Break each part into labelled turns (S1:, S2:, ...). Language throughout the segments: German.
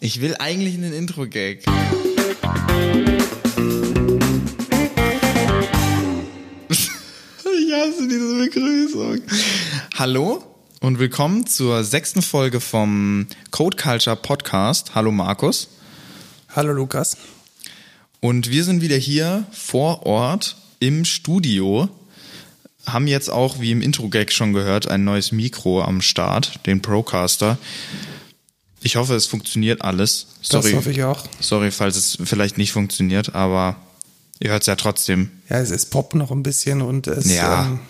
S1: Ich will eigentlich einen Intro-Gag. Ich hasse diese Begrüßung. Hallo und willkommen zur sechsten Folge vom Code Culture Podcast. Hallo Markus.
S2: Hallo Lukas.
S1: Und wir sind wieder hier vor Ort im Studio. Haben jetzt auch, wie im Intro-Gag schon gehört, ein neues Mikro am Start, den Procaster. Ich hoffe, es funktioniert alles. Sorry,
S2: Das hoffe ich auch.
S1: sorry, falls es vielleicht nicht funktioniert, aber ihr hört es ja trotzdem.
S2: Ja, es, es poppt noch ein bisschen und es
S1: Ja.
S2: ähm,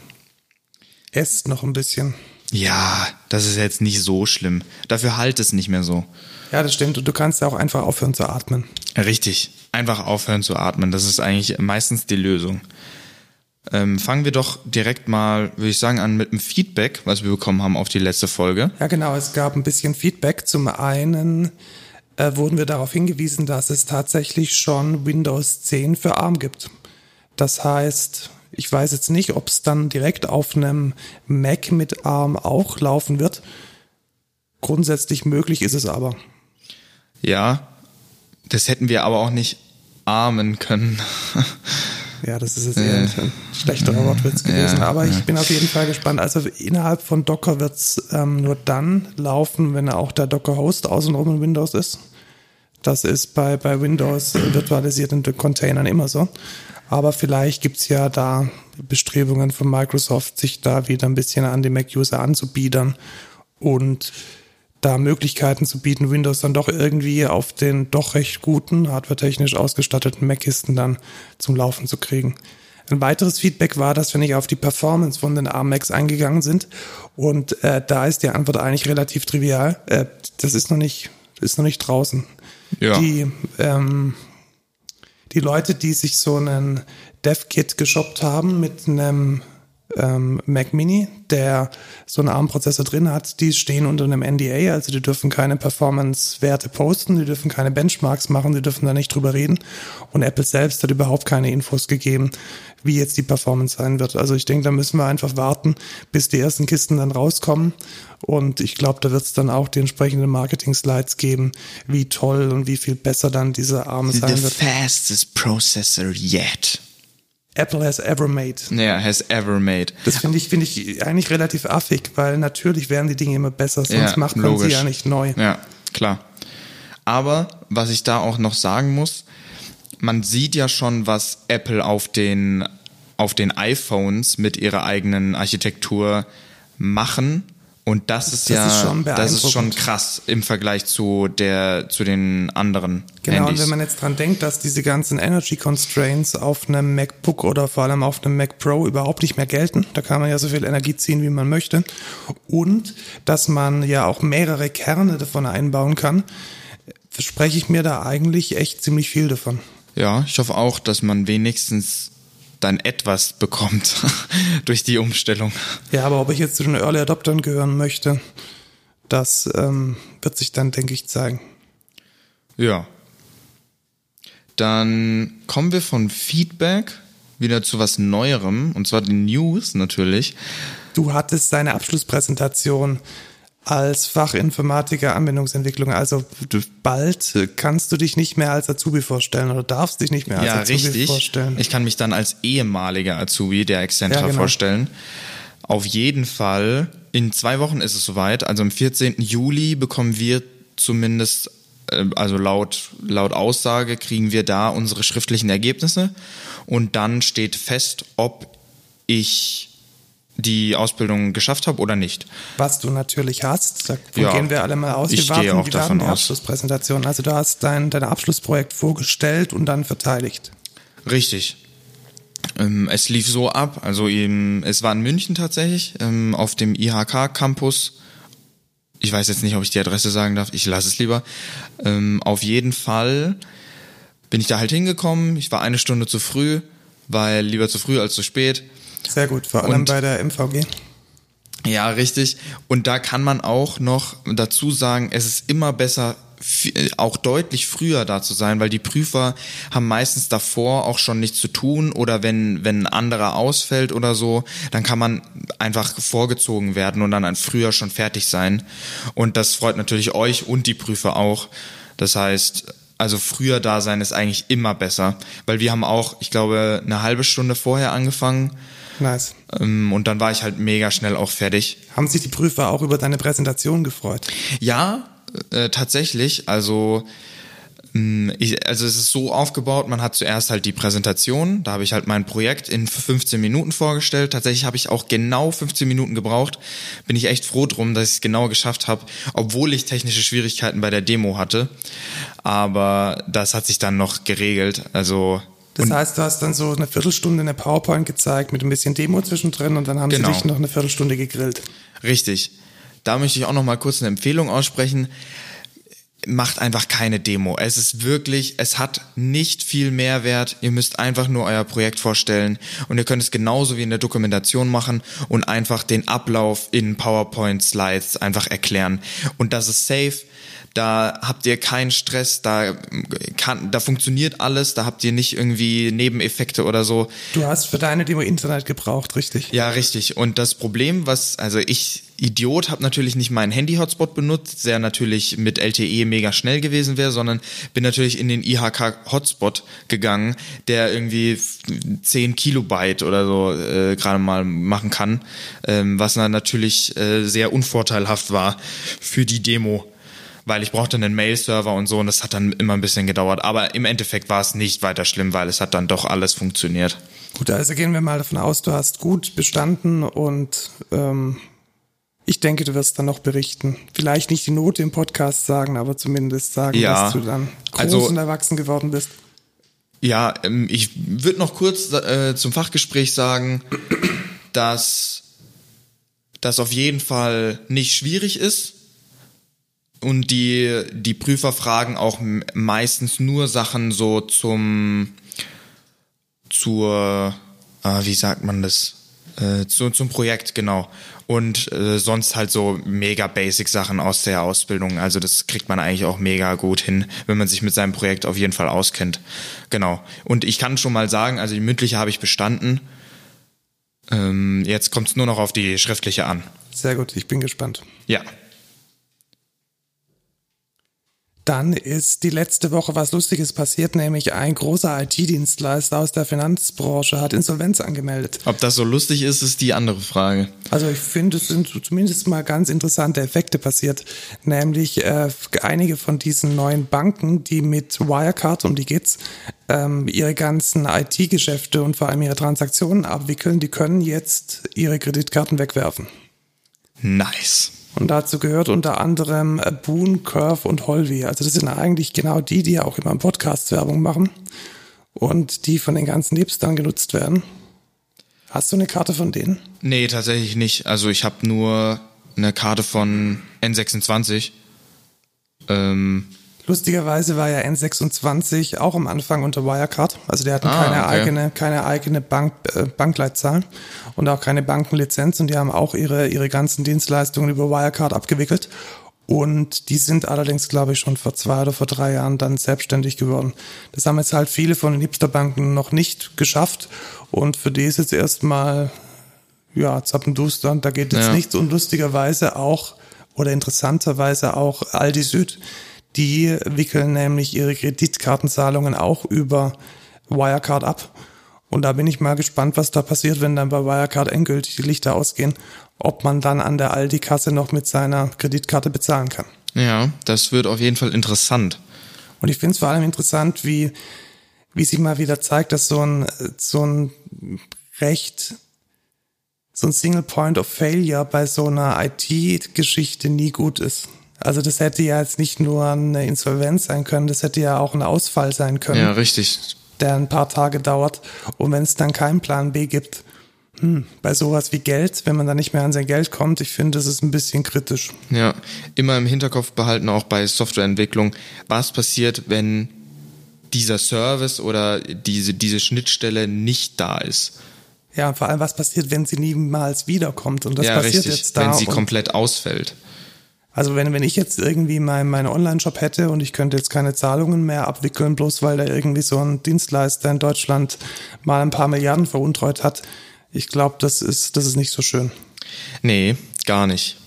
S2: esst noch ein bisschen.
S1: Ja, das ist jetzt nicht so schlimm. Dafür halt es nicht mehr so.
S2: Ja, das stimmt. Und du kannst ja auch einfach aufhören zu atmen.
S1: Richtig. Einfach aufhören zu atmen. Das ist eigentlich meistens die Lösung. Ähm, fangen wir doch direkt mal, würde ich sagen, an mit dem Feedback, was wir bekommen haben auf die letzte Folge.
S2: Ja, genau. Es gab ein bisschen Feedback. Zum einen äh, wurden wir darauf hingewiesen, dass es tatsächlich schon Windows 10 für ARM gibt. Das heißt, ich weiß jetzt nicht, ob es dann direkt auf einem Mac mit ARM auch laufen wird. Grundsätzlich möglich ist es aber.
S1: Ja, das hätten wir aber auch nicht ahmen können.
S2: Ja, das ist jetzt eher ein schlechterer Wortwitz gewesen. aber ich bin auf jeden Fall gespannt. Also innerhalb von Docker wird's ähm, nur dann laufen, wenn auch der Docker-Host außenrum in Windows ist. Das ist bei, bei Windows virtualisierten Containern immer so. Aber vielleicht gibt's ja da Bestrebungen von Microsoft, sich da wieder ein bisschen an die Mac-User anzubiedern und da Möglichkeiten zu bieten, Windows dann doch irgendwie auf den doch recht guten, hardwaretechnisch ausgestatteten Mac-Kisten dann zum Laufen zu kriegen. Ein weiteres Feedback war, dass wir nicht auf die Performance von den ARM-Macs eingegangen sind. Und äh, da ist die Antwort eigentlich relativ trivial. Äh, das ist noch nicht, ist noch nicht draußen.
S1: Ja.
S2: Die, ähm, die Leute, die sich so einen Dev-Kit geshoppt haben mit einem ähm, Mac Mini, der so einen ARM-Prozessor drin hat, die stehen unter einem NDA, also die dürfen keine Performance-Werte posten, die dürfen keine Benchmarks machen, die dürfen da nicht drüber reden. Und Apple selbst hat überhaupt keine Infos gegeben, wie jetzt die Performance sein wird. Also ich denke, da müssen wir einfach warten, bis die ersten Kisten dann rauskommen. Und ich glaube, da wird es dann auch die entsprechenden Marketing-Slides geben, wie toll und wie viel besser dann diese ARM sein
S1: The
S2: wird.
S1: fastest processor yet.
S2: Apple has ever made.
S1: Yeah, has ever made.
S2: Das finde ich, finde ich eigentlich relativ affig, weil natürlich werden die Dinge immer besser, sonst
S1: Ja,
S2: macht man sie
S1: logisch.
S2: ja nicht neu.
S1: Ja, klar. Aber was ich da auch noch sagen muss, man sieht ja schon, was Apple auf den, auf den iPhones mit ihrer eigenen Architektur machen. Und das ist
S2: Das
S1: ja,
S2: ist schon
S1: das ist schon krass im Vergleich zu der, zu den anderen
S2: Genau, und
S1: Handys.
S2: wenn man jetzt dran denkt, dass diese ganzen Energy Constraints auf einem MacBook oder vor allem auf einem Mac Pro überhaupt nicht mehr gelten, da kann man ja so viel Energie ziehen, wie man möchte, und dass man ja auch mehrere Kerne davon einbauen kann, verspreche ich mir da eigentlich echt ziemlich viel davon.
S1: ja, ich hoffe auch, dass man wenigstens dann etwas bekommt durch die Umstellung.
S2: Ja, aber ob ich jetzt zu den Early Adoptern gehören möchte, das ähm, wird sich dann, denke ich, zeigen.
S1: Ja. Dann kommen wir von Feedback wieder zu was Neuerem, und zwar den News natürlich.
S2: Du hattest deine Abschlusspräsentation als Fachinformatiker Anwendungsentwicklung. Also bald kannst du dich nicht mehr als Azubi vorstellen oder darfst dich nicht mehr als
S1: ja,
S2: Azubi
S1: richtig.
S2: vorstellen.
S1: Ich kann mich dann als ehemaliger Azubi der Excentra
S2: Ja, genau.
S1: vorstellen. Auf jeden Fall, in zwei Wochen ist es soweit. Also am 14. Juli bekommen wir zumindest, äh, also laut, laut Aussage, kriegen wir da unsere schriftlichen Ergebnisse. Und dann steht fest, ob ich die Ausbildung geschafft habe oder nicht.
S2: Was du natürlich hast, davon
S1: Ja,
S2: gehen wir alle mal aus. Wir
S1: ich
S2: warten,
S1: gehe auch
S2: wir
S1: davon
S2: die
S1: aus.
S2: Abschlusspräsentation. Also du hast dein, dein Abschlussprojekt vorgestellt und dann verteidigt.
S1: Richtig. Ähm, es lief so ab, also eben, es war in München tatsächlich, ähm, auf dem IHK-Campus. Ich weiß jetzt nicht, ob ich die Adresse sagen darf, ich lasse es lieber. Ähm, auf jeden Fall bin ich da halt hingekommen. Ich war eine Stunde zu früh, weil lieber zu früh als zu spät.
S2: Sehr gut, vor allem
S1: Und-
S2: bei der MVG.
S1: Ja, richtig. Und da kann man auch noch dazu sagen, es ist immer besser, äh, auch deutlich früher da zu sein, weil die Prüfer haben meistens davor auch schon nichts zu tun oder wenn, wenn ein anderer ausfällt oder so, dann kann man einfach vorgezogen werden und dann ein früher schon fertig sein. Und das freut natürlich euch und die Prüfer auch, Das heißt, also früher da sein ist eigentlich immer besser, weil wir haben auch, ich glaube, eine halbe Stunde vorher angefangen.
S2: Nice.
S1: Ähm, und dann war ich halt mega schnell auch fertig.
S2: Haben sich die Prüfer auch über deine Präsentation gefreut?
S1: Ja, äh, tatsächlich. Also Mm, ich, also es ist so aufgebaut, man hat zuerst halt die Präsentation, da habe ich halt mein Projekt in 15 Minuten vorgestellt. Tatsächlich habe ich auch genau 15 Minuten gebraucht. Bin ich echt froh drum, dass ich es genau geschafft habe, obwohl ich technische Schwierigkeiten bei der Demo hatte. Aber das hat sich dann noch geregelt. Also
S2: das heißt, du hast dann so eine Viertelstunde eine PowerPoint gezeigt mit ein bisschen Demo zwischendrin und dann haben genau. sie dich noch eine Viertelstunde gegrillt.
S1: Richtig. Da möchte ich auch noch mal kurz eine Empfehlung aussprechen macht einfach keine Demo. Es ist wirklich, es hat nicht viel Mehrwert. Ihr müsst einfach nur euer Projekt vorstellen und ihr könnt es genauso wie in der Dokumentation machen und einfach den Ablauf in PowerPoint Slides einfach erklären. Und das ist safe. Da habt ihr keinen Stress, da kann, da funktioniert alles, da habt ihr nicht irgendwie Nebeneffekte oder so.
S2: Du hast für deine Demo Internet gebraucht, richtig?
S1: Ja, richtig. Und das Problem, was, also ich, Idiot, habe natürlich nicht meinen Handy-Hotspot benutzt, der natürlich mit LTE mega schnell gewesen wäre, sondern bin natürlich in den IHK-Hotspot gegangen, der irgendwie 10 Kilobyte oder so äh, gerade mal machen kann, ähm, was dann natürlich äh, sehr unvorteilhaft war für die Demo weil ich brauchte einen Mail-Server und so und das hat dann immer ein bisschen gedauert. Aber im Endeffekt war es nicht weiter schlimm, weil es hat dann doch alles funktioniert.
S2: Gut, also gehen wir mal davon aus, du hast gut bestanden und ähm, ich denke, du wirst dann noch berichten. Vielleicht nicht die Note im Podcast sagen, aber zumindest sagen, ja, dass du dann groß also, und erwachsen geworden bist.
S1: Ja, ähm, ich würde noch kurz äh, zum Fachgespräch sagen, dass das auf jeden Fall nicht schwierig ist und die, die Prüfer fragen auch meistens nur Sachen so zum, zur, äh, wie sagt man das? Äh, zu, zum Projekt, genau. Und äh, sonst halt so mega basic Sachen aus der Ausbildung. Also das kriegt man eigentlich auch mega gut hin, wenn man sich mit seinem Projekt auf jeden Fall auskennt. Genau. Und ich kann schon mal sagen, also die mündliche habe ich bestanden. Ähm, jetzt kommt es nur noch auf die schriftliche an.
S2: Sehr gut, ich bin gespannt.
S1: Ja.
S2: Dann ist die letzte Woche was Lustiges passiert, nämlich ein großer IT-Dienstleister aus der Finanzbranche hat Insolvenz angemeldet.
S1: Ob das so lustig ist, ist die andere Frage.
S2: Also ich finde, es sind zumindest mal ganz interessante Effekte passiert, nämlich äh, einige von diesen neuen Banken, die mit Wirecard, um die geht's, ähm, ihre ganzen IT-Geschäfte und vor allem ihre Transaktionen abwickeln, die können jetzt ihre Kreditkarten wegwerfen.
S1: Nice.
S2: Und dazu gehört unter anderem Boon, Curve und Holvi. Also das sind eigentlich genau die, die ja auch immer im Podcast Werbung machen und die von den ganzen Hipstern genutzt werden. Hast du eine Karte von denen?
S1: Nee, tatsächlich nicht. Also ich habe nur eine Karte von N26. Ähm,
S2: Lustigerweise war ja N26 auch am Anfang unter Wirecard. Also die hatten ah, keine okay. eigene, keine eigene Bank, äh, Bankleitzahl und auch keine Bankenlizenz und die haben auch ihre, ihre ganzen Dienstleistungen über Wirecard abgewickelt. Und die sind allerdings, glaube ich, schon vor zwei oder vor drei Jahren dann selbstständig geworden. Das haben jetzt halt viele von den Hipsterbanken noch nicht geschafft. Und für die ist jetzt erstmal, ja, Zappenduster. Da geht jetzt ja. nichts. Und lustigerweise auch, oder interessanterweise auch Aldi Süd die wickeln nämlich ihre Kreditkartenzahlungen auch über Wirecard ab. Und da bin ich mal gespannt, was da passiert, wenn dann bei Wirecard endgültig die Lichter ausgehen, ob man dann an der Aldi-Kasse noch mit seiner Kreditkarte bezahlen kann.
S1: Ja, das wird auf jeden Fall interessant.
S2: Und ich finde es vor allem interessant, wie, wie sich mal wieder zeigt, dass so ein, so ein recht, so ein Single Point of Failure bei so einer IT-Geschichte nie gut ist. Also das hätte ja jetzt nicht nur eine Insolvenz sein können, das hätte ja auch ein Ausfall sein können.
S1: Ja, richtig.
S2: Der ein paar Tage dauert. Und wenn es dann keinen Plan B gibt, hm, bei sowas wie Geld, wenn man da nicht mehr an sein Geld kommt, ich finde, das ist ein bisschen kritisch.
S1: Ja, immer im Hinterkopf behalten, auch bei Softwareentwicklung, was passiert, wenn dieser Service oder diese, diese Schnittstelle nicht da ist.
S2: Ja, vor allem, was passiert, wenn sie niemals wiederkommt? Und das ja, passiert richtig, jetzt da.
S1: Wenn sie komplett ausfällt.
S2: Also wenn, wenn ich jetzt irgendwie meinen mein Online-Shop hätte und ich könnte jetzt keine Zahlungen mehr abwickeln, bloß weil da irgendwie so ein Dienstleister in Deutschland mal ein paar Milliarden veruntreut hat, ich glaube, das ist, das ist nicht so schön.
S1: Nee, gar nicht.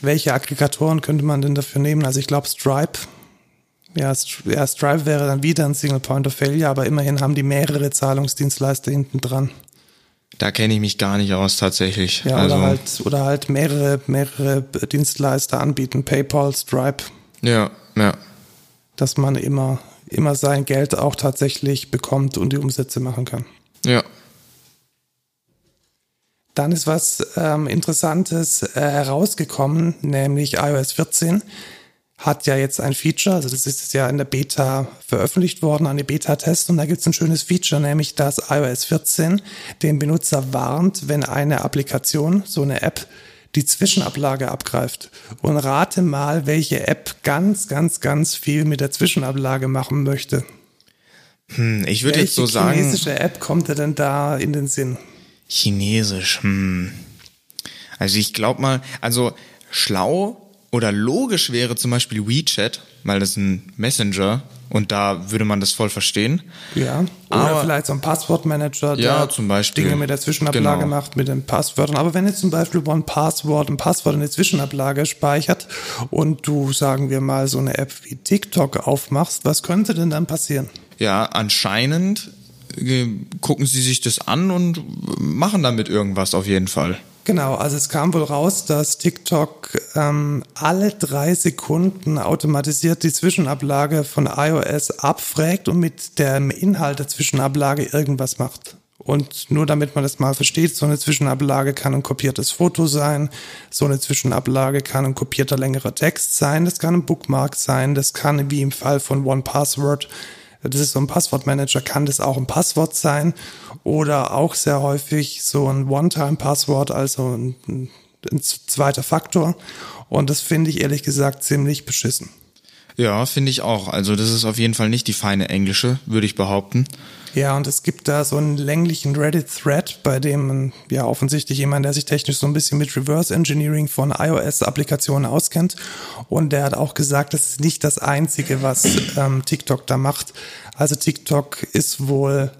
S2: Welche Aggregatoren könnte man denn dafür nehmen? Also ich glaube Stripe Ja, ja, Stripe wäre dann wieder ein Single Point of Failure, aber immerhin haben die mehrere Zahlungsdienstleister hinten dran.
S1: Da kenne ich mich gar nicht aus tatsächlich.
S2: Ja,
S1: also,
S2: oder halt, oder halt mehrere, mehrere Dienstleister anbieten, PayPal, Stripe.
S1: Ja, ja.
S2: Dass man immer, immer sein Geld auch tatsächlich bekommt und die Umsätze machen kann.
S1: Ja.
S2: Dann ist was ähm, Interessantes äh, herausgekommen, nämlich iOS 14 hat ja jetzt ein Feature, also das ist ja in der Beta veröffentlicht worden, eine Beta-Test und da gibt es ein schönes Feature, nämlich dass iOS 14 den Benutzer warnt, wenn eine Applikation, so eine App, die Zwischenablage abgreift. Und rate mal, welche App ganz, ganz, ganz viel mit der Zwischenablage machen möchte.
S1: Hm, ich würde jetzt so sagen.
S2: Welche chinesische App kommt dir denn da in den Sinn?
S1: Chinesisch, hm. Also ich glaube mal, also schlau oder logisch wäre zum Beispiel WeChat, weil das ein Messenger und da würde man das voll verstehen.
S2: Ja. Oder Aber, vielleicht so ein Passwortmanager, der
S1: ja, zum Beispiel.
S2: Dinge mit der Zwischenablage genau. macht, mit den Passwörtern. Aber wenn jetzt zum Beispiel One Password ein Passwort in der Zwischenablage speichert und du, sagen wir mal, so eine App wie TikTok aufmachst, was könnte denn dann passieren?
S1: Ja, anscheinend äh, gucken sie sich das an und machen damit irgendwas auf jeden Fall.
S2: Genau, also es kam wohl raus, dass TikTok ähm, alle drei Sekunden automatisiert die Zwischenablage von iOS abfragt und mit dem Inhalt der Zwischenablage irgendwas macht. Und nur damit man das mal versteht, so eine Zwischenablage kann ein kopiertes Foto sein, so eine Zwischenablage kann ein kopierter längerer Text sein, das kann ein Bookmark sein, das kann wie im Fall von One Password das ist so ein Passwortmanager, kann das auch ein Passwort sein oder auch sehr häufig so ein One-Time-Passwort, also ein, ein zweiter Faktor. Und das finde ich ehrlich gesagt ziemlich beschissen.
S1: Ja, finde ich auch. Also das ist auf jeden Fall nicht die feine englische, würde ich behaupten.
S2: Ja, und es gibt da so einen länglichen Reddit-Thread, bei dem ja offensichtlich jemand, der sich technisch so ein bisschen mit Reverse Engineering von iOS-Applikationen auskennt. Und der hat auch gesagt, das ist nicht das Einzige, was ähm, TikTok da macht. Also TikTok ist wohl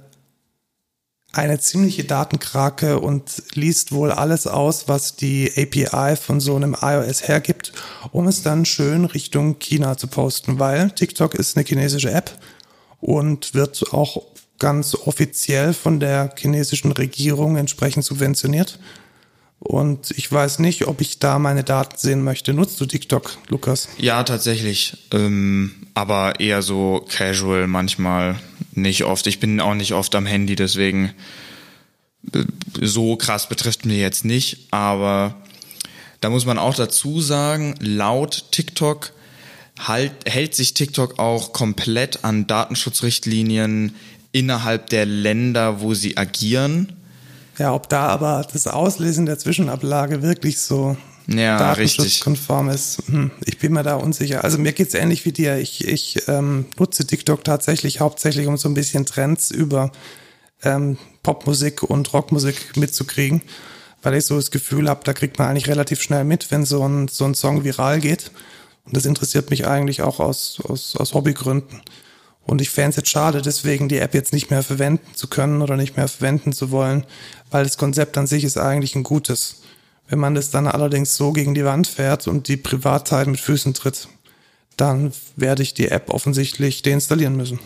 S2: eine ziemliche Datenkrake und liest wohl alles aus, was die API von so einem iOS hergibt, um es dann schön Richtung China zu posten, weil TikTok ist eine chinesische App und wird auch ganz offiziell von der chinesischen Regierung entsprechend subventioniert. Und ich weiß nicht, ob ich da meine Daten sehen möchte. Nutzt du TikTok, Lukas?
S1: Ja, tatsächlich. Ähm, aber eher so casual manchmal. Nicht oft. Ich bin auch nicht oft am Handy, deswegen äh, so krass betrifft mir jetzt nicht. Aber da muss man auch dazu sagen, laut TikTok halt, hält sich TikTok auch komplett an Datenschutzrichtlinien innerhalb der Länder, wo sie agieren.
S2: Ja, ob da aber das Auslesen der Zwischenablage wirklich so
S1: ja,
S2: datenschutzkonform ist, hm, ich bin mir da unsicher. Also mir geht's ähnlich wie dir. Ich, ich ähm, nutze TikTok tatsächlich hauptsächlich, um so ein bisschen Trends über ähm, Popmusik und Rockmusik mitzukriegen, weil ich so das Gefühl habe, da kriegt man eigentlich relativ schnell mit, wenn so ein, so ein Song viral geht. Und das interessiert mich eigentlich auch aus, aus, aus Hobbygründen. Und ich fände es jetzt schade, deswegen die App jetzt nicht mehr verwenden zu können oder nicht mehr verwenden zu wollen, weil das Konzept an sich ist eigentlich ein gutes. Wenn man das dann allerdings so gegen die Wand fährt und die Privatzeit mit Füßen tritt, dann werde ich die App offensichtlich deinstallieren müssen.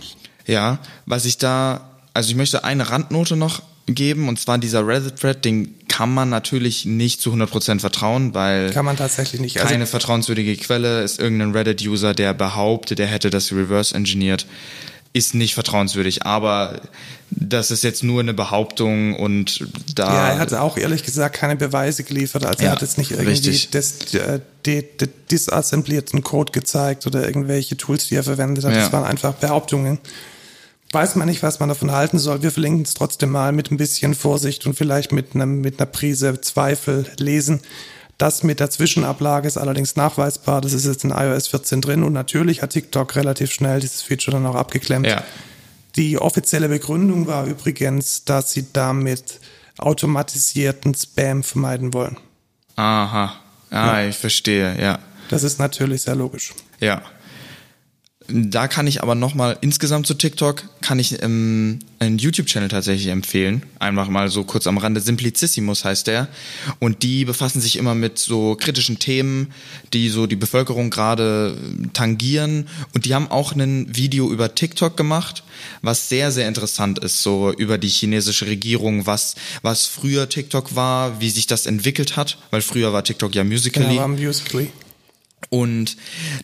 S1: Ja, was ich da, also ich möchte eine Randnote noch geben und zwar dieser Reddit-Thread, den kann man natürlich nicht zu 100% vertrauen, weil
S2: kann man tatsächlich nicht.
S1: Also keine vertrauenswürdige Quelle ist irgendein Reddit-User, der behauptet, er hätte das reverse engineert, ist nicht vertrauenswürdig. Aber das ist jetzt nur eine Behauptung und da.
S2: Ja, er hat auch ehrlich gesagt keine Beweise geliefert. Also ja, er hat jetzt nicht irgendwie des, äh, de, de, disassemblierten Code gezeigt oder irgendwelche Tools, die er verwendet hat. Ja. Das waren einfach Behauptungen weiß man nicht, was man davon halten soll. Wir verlinken es trotzdem mal mit ein bisschen Vorsicht und vielleicht mit, einem, mit einer Prise Zweifel lesen. Das mit der Zwischenablage ist allerdings nachweisbar. Das ist jetzt in iOS 14 drin und natürlich hat TikTok relativ schnell dieses Feature dann auch abgeklemmt.
S1: Ja.
S2: Die offizielle Begründung war übrigens, dass sie damit automatisierten Spam vermeiden wollen.
S1: Aha. Ah, ja. ich verstehe, ja.
S2: Das ist natürlich sehr logisch.
S1: Ja. Da kann ich aber nochmal insgesamt zu TikTok, kann ich ähm, einen YouTube-Channel tatsächlich empfehlen. Einfach mal so kurz am Rande. Simplicissimus heißt der. Und die befassen sich immer mit so kritischen Themen, die so die Bevölkerung gerade tangieren. Und die haben auch ein Video über TikTok gemacht, was sehr, sehr interessant ist. So über die chinesische Regierung, was, was früher TikTok war, wie sich das entwickelt hat. Weil früher war TikTok ja Musical.ly.
S2: Genau, Musical.ly.
S1: Und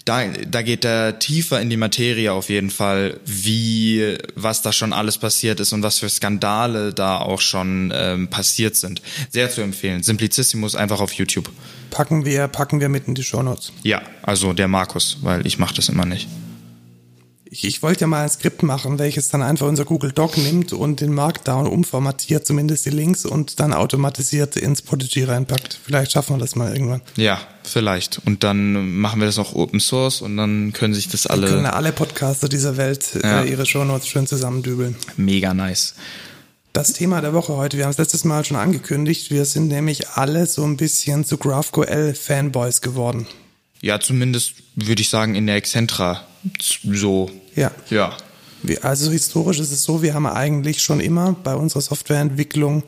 S1: da, da geht er tiefer in die Materie auf jeden Fall, wie, was da schon alles passiert ist und was für Skandale da auch schon ähm, passiert sind. Sehr zu empfehlen. Simplicissimus einfach auf YouTube.
S2: Packen wir, packen wir mit in die Shownotes.
S1: Ja, also der Markus, weil ich mache das immer nicht.
S2: Ich, ich wollte ja mal ein Skript machen, welches dann einfach unser Google Doc nimmt und den Markdown umformatiert, zumindest die Links, und dann automatisiert ins Podigy reinpackt. Vielleicht schaffen wir das mal irgendwann.
S1: Ja, vielleicht. Und dann machen wir das auch Open Source und dann können sich das alle.
S2: Dann können alle Podcaster dieser Welt
S1: Ja.
S2: äh, ihre Shownotes schön zusammendübeln.
S1: Mega nice.
S2: Das Thema der Woche heute, wir haben es letztes Mal schon angekündigt, wir sind nämlich alle so ein bisschen zu GraphQL Fanboys geworden.
S1: Ja, zumindest würde ich sagen in der Excentra so.
S2: Ja.
S1: Ja.
S2: Also historisch ist es so, wir haben eigentlich schon immer bei unserer Softwareentwicklung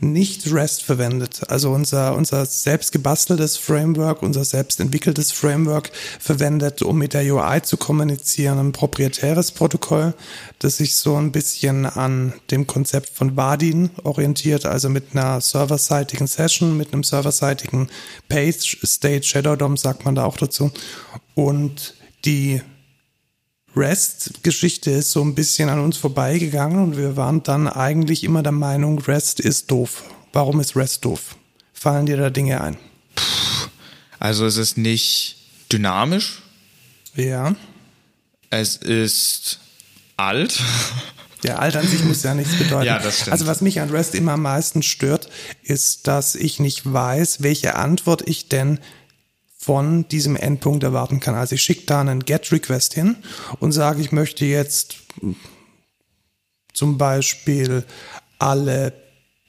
S2: nicht REST verwendet. Also unser, unser selbst gebasteltes Framework, unser selbst entwickeltes Framework verwendet, um mit der UI zu kommunizieren, ein proprietäres Protokoll, das sich so ein bisschen an dem Konzept von Vadin orientiert, also mit einer serverseitigen Session, mit einem serverseitigen Page, State, Shadow DOM sagt man da auch dazu. Und die REST-Geschichte ist so ein bisschen an uns vorbeigegangen und wir waren dann eigentlich immer der Meinung, REST ist doof. Warum ist REST doof? Fallen dir da Dinge ein?
S1: Also es ist nicht dynamisch,
S2: Ja.
S1: es ist alt.
S2: Der Alt an sich muss ja nichts bedeuten.
S1: Ja, das stimmt.
S2: Also was mich an REST immer am meisten stört, ist, dass ich nicht weiß, welche Antwort ich denn von diesem Endpunkt erwarten kann. Also ich schicke da einen GET-Request hin und sage, ich möchte jetzt zum Beispiel alle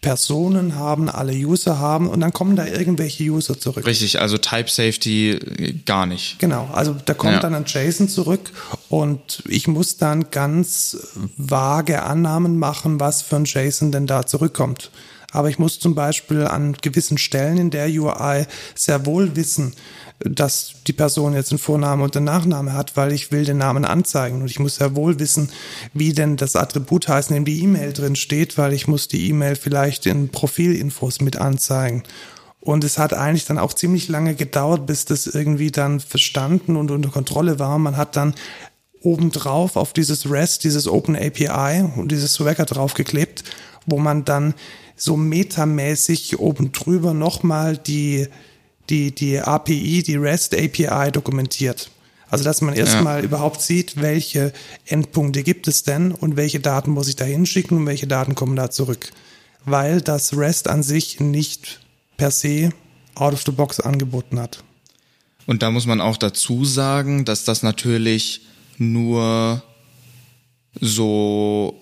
S2: Personen haben, alle User haben und dann kommen da irgendwelche User zurück.
S1: Richtig, also Type Safety gar nicht.
S2: Genau, also da kommt
S1: Ja.
S2: dann ein JSON zurück und ich muss dann ganz vage Annahmen machen, was für ein JSON denn da zurückkommt. Aber ich muss zum Beispiel an gewissen Stellen in der UI sehr wohl wissen, dass die Person jetzt einen Vorname und einen Nachname hat, weil ich will den Namen anzeigen. Und ich muss sehr wohl wissen, wie denn das Attribut heißt, in dem die E-Mail drin steht, weil ich muss die E-Mail vielleicht in Profilinfos mit anzeigen. Und es hat eigentlich dann auch ziemlich lange gedauert, bis das irgendwie dann verstanden und unter Kontrolle war. Man hat dann obendrauf auf dieses REST, dieses Open API und dieses Swagger draufgeklebt, wo man dann so metamäßig oben drüber nochmal die, die, die API, die REST API dokumentiert. Also, dass man erstmal überhaupt sieht, welche Endpunkte gibt es denn und welche Daten muss ich da hinschicken und welche Daten kommen da zurück. Weil das REST an sich nicht per se out of the box angeboten hat.
S1: Und da muss man auch dazu sagen, dass das natürlich nur so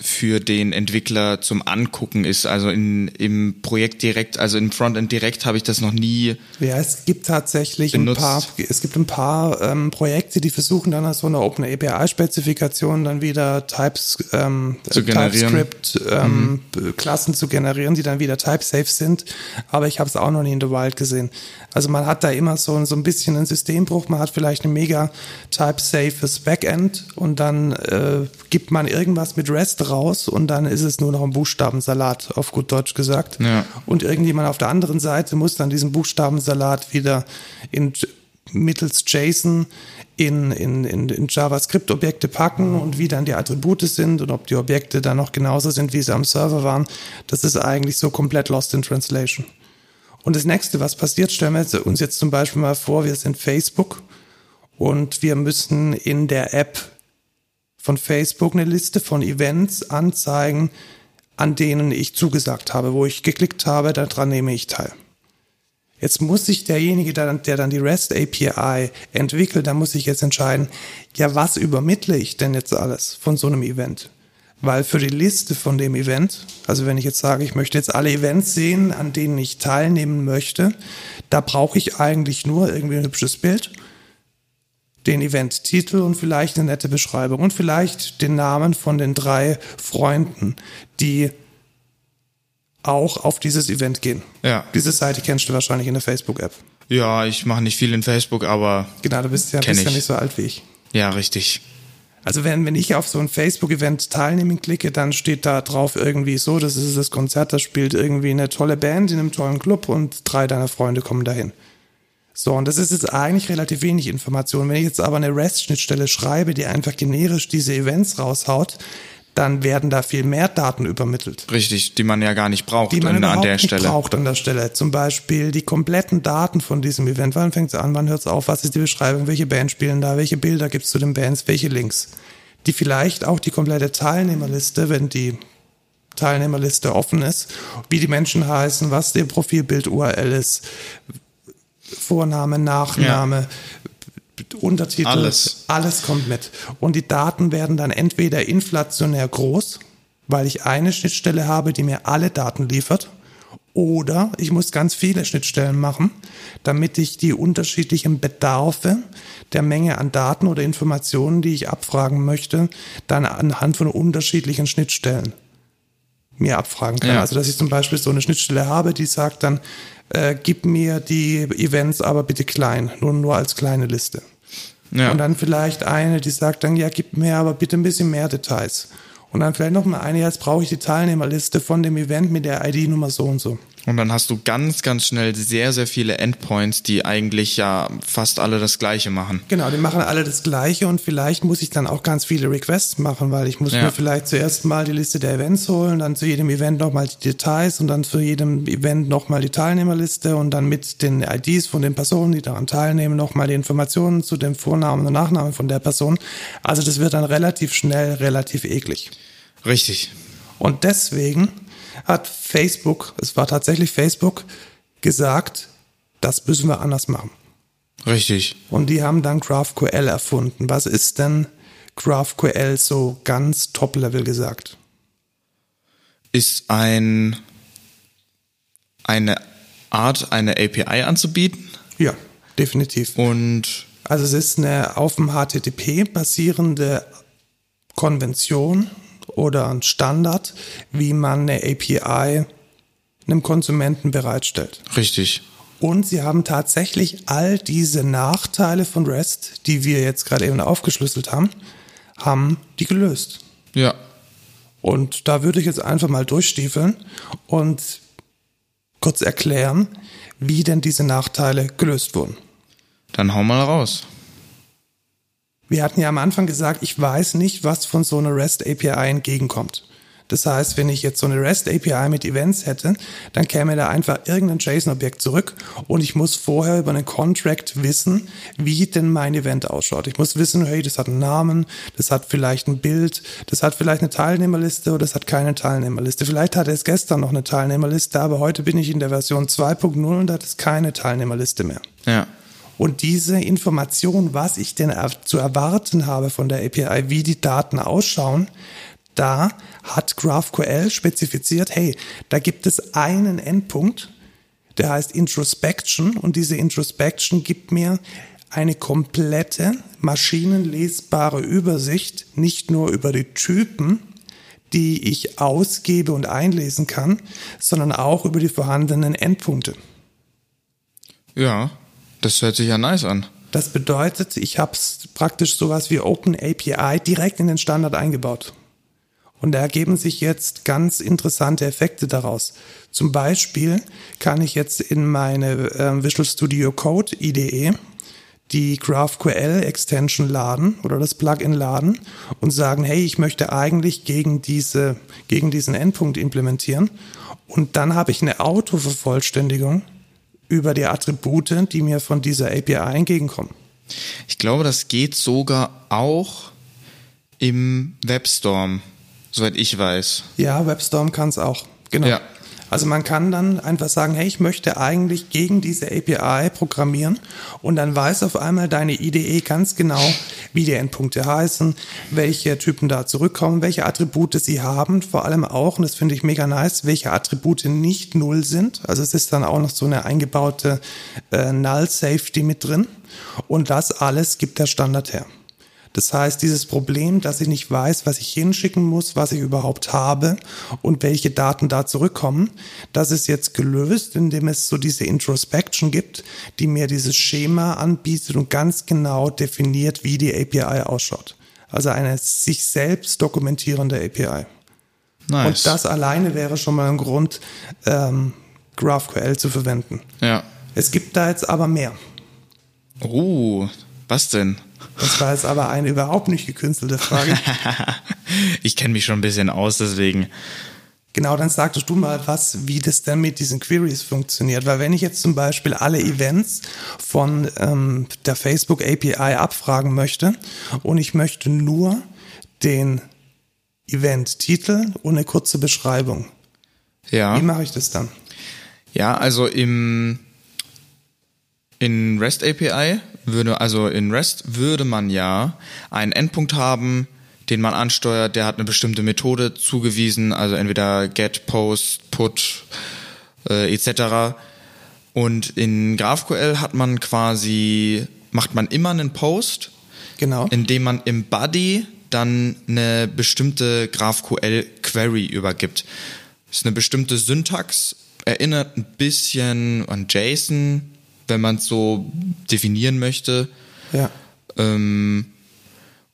S1: für den Entwickler zum Angucken ist. Also in, im Projekt direkt, also im Frontend direkt habe ich das noch nie.
S2: Ja, es gibt tatsächlich
S1: Benutzt.
S2: ein paar, es gibt ein paar ähm, Projekte, die versuchen dann aus so einer Open API-Spezifikation dann wieder Types, ähm,
S1: Zu generieren.
S2: TypeScript ähm, Klassen zu generieren, die dann wieder type-safe sind. Aber ich habe es auch noch nie in the Wild gesehen. Also man hat da immer so, so ein bisschen einen Systembruch. Man hat vielleicht ein mega type-safes Backend und dann äh, gibt man irgendwas mit REST raus und dann ist es nur noch ein Buchstabensalat, auf gut Deutsch gesagt.
S1: Ja.
S2: Und irgendjemand auf der anderen Seite muss dann diesen Buchstabensalat wieder in, mittels JSON in, in, in, in JavaScript-Objekte packen und wie dann die Attribute sind und ob die Objekte dann noch genauso sind, wie sie am Server waren. Das ist eigentlich so komplett lost in translation. Und das nächste, was passiert, stellen wir uns jetzt zum Beispiel mal vor, wir sind Facebook und wir müssen in der App von Facebook eine Liste von Events anzeigen, an denen ich zugesagt habe, wo ich geklickt habe, daran nehme ich teil. Jetzt muss sich derjenige, der dann, der dann die REST API entwickelt, da muss ich jetzt entscheiden, ja, was übermittle ich denn jetzt alles von so einem Event? Weil für die Liste von dem Event, also wenn ich jetzt sage, ich möchte jetzt alle Events sehen, an denen ich teilnehmen möchte, da brauche ich eigentlich nur irgendwie ein hübsches Bild, den Event-Titel und vielleicht eine nette Beschreibung und vielleicht den Namen von den drei Freunden, die auch auf dieses Event gehen.
S1: Ja.
S2: Diese Seite kennst du wahrscheinlich in der Facebook-App.
S1: Ja, ich mache nicht viel in Facebook, aber
S2: Genau, du bist ja, bist ja
S1: ich.
S2: nicht so alt wie ich.
S1: ja, richtig.
S2: Also wenn, wenn ich auf so ein Facebook-Event teilnehmen klicke, dann steht da drauf irgendwie so, das ist das Konzert, da spielt irgendwie eine tolle Band in einem tollen Club und drei deiner Freunde kommen dahin. So, und das ist jetzt eigentlich relativ wenig Information. Wenn ich jetzt aber eine REST-Schnittstelle schreibe, die einfach generisch diese Events raushaut, dann werden da viel mehr Daten übermittelt.
S1: Richtig, die man ja gar nicht braucht
S2: Die man
S1: an, an der
S2: nicht
S1: Stelle.
S2: braucht an der Stelle. Zum Beispiel die kompletten Daten von diesem Event. Wann fängt es an? Wann hört es auf? Was ist die Beschreibung? Welche Band spielen da? Welche Bilder gibt es zu den Bands? Welche Links? Die vielleicht auch die komplette Teilnehmerliste, wenn die Teilnehmerliste offen ist, wie die Menschen heißen, was ihr Profilbild URL ist, Vorname, Nachname, Untertitel,
S1: Alles.
S2: alles kommt mit. Und die Daten werden dann entweder inflationär groß, weil ich eine Schnittstelle habe, die mir alle Daten liefert, oder ich muss ganz viele Schnittstellen machen, damit ich die unterschiedlichen Bedarfe der Menge an Daten oder Informationen, die ich abfragen möchte, dann anhand von unterschiedlichen Schnittstellen mir abfragen kann.
S1: Ja.
S2: Also dass ich zum Beispiel so eine Schnittstelle habe, die sagt dann, äh, gib mir die Events aber bitte klein, nur, nur als kleine Liste.
S1: Ja.
S2: Und dann vielleicht eine, die sagt dann, ja, gib mir aber bitte ein bisschen mehr Details. Und dann vielleicht noch mal eine, jetzt brauche ich die Teilnehmerliste von dem Event mit der ID-Nummer so und so.
S1: Und dann hast du ganz, ganz schnell sehr, sehr viele Endpoints, die eigentlich ja fast alle das Gleiche machen.
S2: Genau, die machen alle das Gleiche und vielleicht muss ich dann auch ganz viele Requests machen, weil ich muss
S1: Ja.
S2: mir vielleicht zuerst mal die Liste der Events holen, dann zu jedem Event nochmal die Details und dann zu jedem Event nochmal die Teilnehmerliste und dann mit den IDs von den Personen, die daran teilnehmen, nochmal die Informationen zu dem Vornamen und Nachnamen von der Person. Also das wird dann relativ schnell, relativ eklig.
S1: Richtig.
S2: Und deswegen hat Facebook, es war tatsächlich Facebook, gesagt, das müssen wir anders machen.
S1: Richtig.
S2: Und die haben dann GraphQL erfunden. Was ist denn GraphQL so ganz Top-Level gesagt?
S1: Ist ein eine Art, eine API anzubieten
S2: Ja, definitiv.
S1: und
S2: Also es ist eine auf dem HTTP basierende Konvention oder ein Standard, wie man eine API einem Konsumenten bereitstellt.
S1: richtig.
S2: Und sie haben tatsächlich all diese Nachteile von REST, die wir jetzt gerade eben aufgeschlüsselt haben, haben die gelöst.
S1: Ja.
S2: Und da würde ich jetzt einfach mal durchstiefeln und kurz erklären, wie denn diese Nachteile gelöst wurden.
S1: Dann hau mal raus.
S2: Wir hatten ja am Anfang gesagt, ich weiß nicht, was von so einer REST API entgegenkommt. Das heißt, wenn ich jetzt so eine REST API mit Events hätte, dann käme da einfach irgendein JSON-Objekt zurück und ich muss vorher über einen Contract wissen, wie denn mein Event ausschaut. Ich muss wissen, hey, das hat einen Namen, das hat vielleicht ein Bild, das hat vielleicht eine Teilnehmerliste oder das hat keine Teilnehmerliste. Vielleicht hatte es gestern noch eine Teilnehmerliste, aber heute bin ich in der Version 2.0 und da hat es keine Teilnehmerliste mehr.
S1: Ja.
S2: Und diese Information, was ich denn zu erwarten habe von der API, wie die Daten ausschauen, da hat GraphQL spezifiziert, hey, da gibt es einen Endpunkt, der heißt Introspection und diese Introspection gibt mir eine komplette maschinenlesbare Übersicht, nicht nur über die Typen, die ich ausgebe und einlesen kann, sondern auch über die vorhandenen Endpunkte.
S1: Ja. Das hört sich ja nice an.
S2: Das bedeutet, ich habe praktisch sowas wie Open API direkt in den Standard eingebaut. Und da ergeben sich jetzt ganz interessante Effekte daraus. Zum Beispiel kann ich jetzt in meine äh, Visual Studio Code IDE die GraphQL Extension laden oder das Plugin laden und sagen, hey, ich möchte eigentlich gegen diese, gegen diesen Endpunkt implementieren. Und dann habe ich eine Autovervollständigung über die Attribute, die mir von dieser API entgegenkommen.
S1: Ich glaube, das geht sogar auch im Webstorm, soweit ich weiß.
S2: Ja, WebStorm kann es auch. Genau.
S1: Ja.
S2: Also man kann dann einfach sagen, hey, ich möchte eigentlich gegen diese API programmieren und dann weiß auf einmal deine IDE ganz genau, wie die Endpunkte heißen, welche Typen da zurückkommen, welche Attribute sie haben, vor allem auch, und das finde ich mega nice, welche Attribute nicht null sind. Also es ist dann auch noch so eine eingebaute äh, Null Safety mit drin und das alles gibt der Standard her. Das heißt, dieses Problem, dass ich nicht weiß, was ich hinschicken muss, was ich überhaupt habe und welche Daten da zurückkommen, das ist jetzt gelöst, indem es so diese Introspection gibt, die mir dieses Schema anbietet und ganz genau definiert, wie die API ausschaut. Also eine sich selbst dokumentierende API. Nice. Und das alleine wäre schon mal ein Grund, ähm, GraphQL zu verwenden.
S1: Ja.
S2: Es gibt da jetzt aber mehr.
S1: Oh, was denn?
S2: Das war jetzt aber eine überhaupt nicht gekünstelte Frage.
S1: ich kenne mich schon ein bisschen aus, deswegen.
S2: Genau, dann sagtest du mal was, wie das denn mit diesen Queries funktioniert. Weil wenn ich jetzt zum Beispiel alle Events von ähm, der Facebook API abfragen möchte und ich möchte nur den Event-Titel und eine kurze Beschreibung.
S1: Ja.
S2: Wie mache ich das dann?
S1: Ja, also im in REST API würde, also in REST würde man ja einen Endpunkt haben, den man ansteuert, der hat eine bestimmte Methode zugewiesen, also entweder get, post, put äh, etc. Und in GraphQL hat man quasi, macht man immer einen Post,
S2: genau.
S1: indem man im Body dann eine bestimmte GraphQL-Query übergibt. Das ist eine bestimmte Syntax, erinnert ein bisschen an JSON, wenn man es so definieren möchte.
S2: Ja.
S1: Ähm,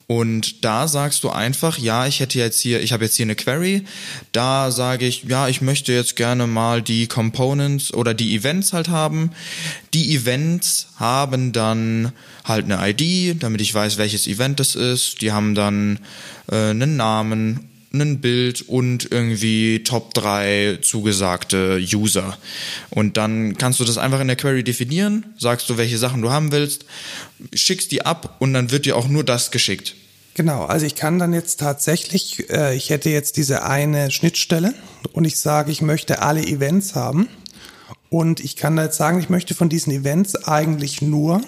S1: und da sagst du einfach, ja, ich hätte jetzt hier, ich habe jetzt hier eine Query. Da sage ich, ja, ich möchte jetzt gerne mal die Components oder die Events halt haben. Die Events haben dann halt eine ID, damit ich weiß, welches Event es ist. Die haben dann äh, einen Namen ein Bild und irgendwie Top 3 zugesagte User. Und dann kannst du das einfach in der Query definieren, sagst du, welche Sachen du haben willst, schickst die ab und dann wird dir auch nur das geschickt.
S2: Genau, also ich kann dann jetzt tatsächlich, äh, ich hätte jetzt diese eine Schnittstelle und ich sage, ich möchte alle Events haben. Und ich kann da jetzt sagen, ich möchte von diesen Events eigentlich nur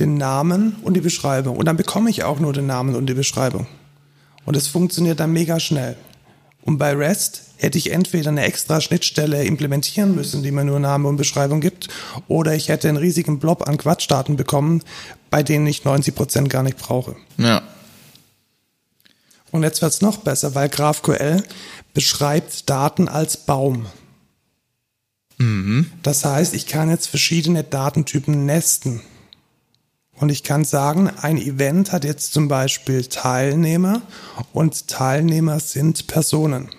S2: den Namen und die Beschreibung. Und dann bekomme ich auch nur den Namen und die Beschreibung. Und es funktioniert dann mega schnell. Und bei REST hätte ich entweder eine extra Schnittstelle implementieren müssen, die mir nur Name und Beschreibung gibt, oder ich hätte einen riesigen Blob an Quatschdaten bekommen, bei denen ich 90 Prozent gar nicht brauche.
S1: Ja.
S2: Und jetzt wird's noch besser, weil GraphQL beschreibt Daten als Baum.
S1: Mhm.
S2: Das heißt, ich kann jetzt verschiedene Datentypen nesten. Und ich kann sagen, ein Event hat jetzt zum Beispiel Teilnehmer und Teilnehmer sind Personen.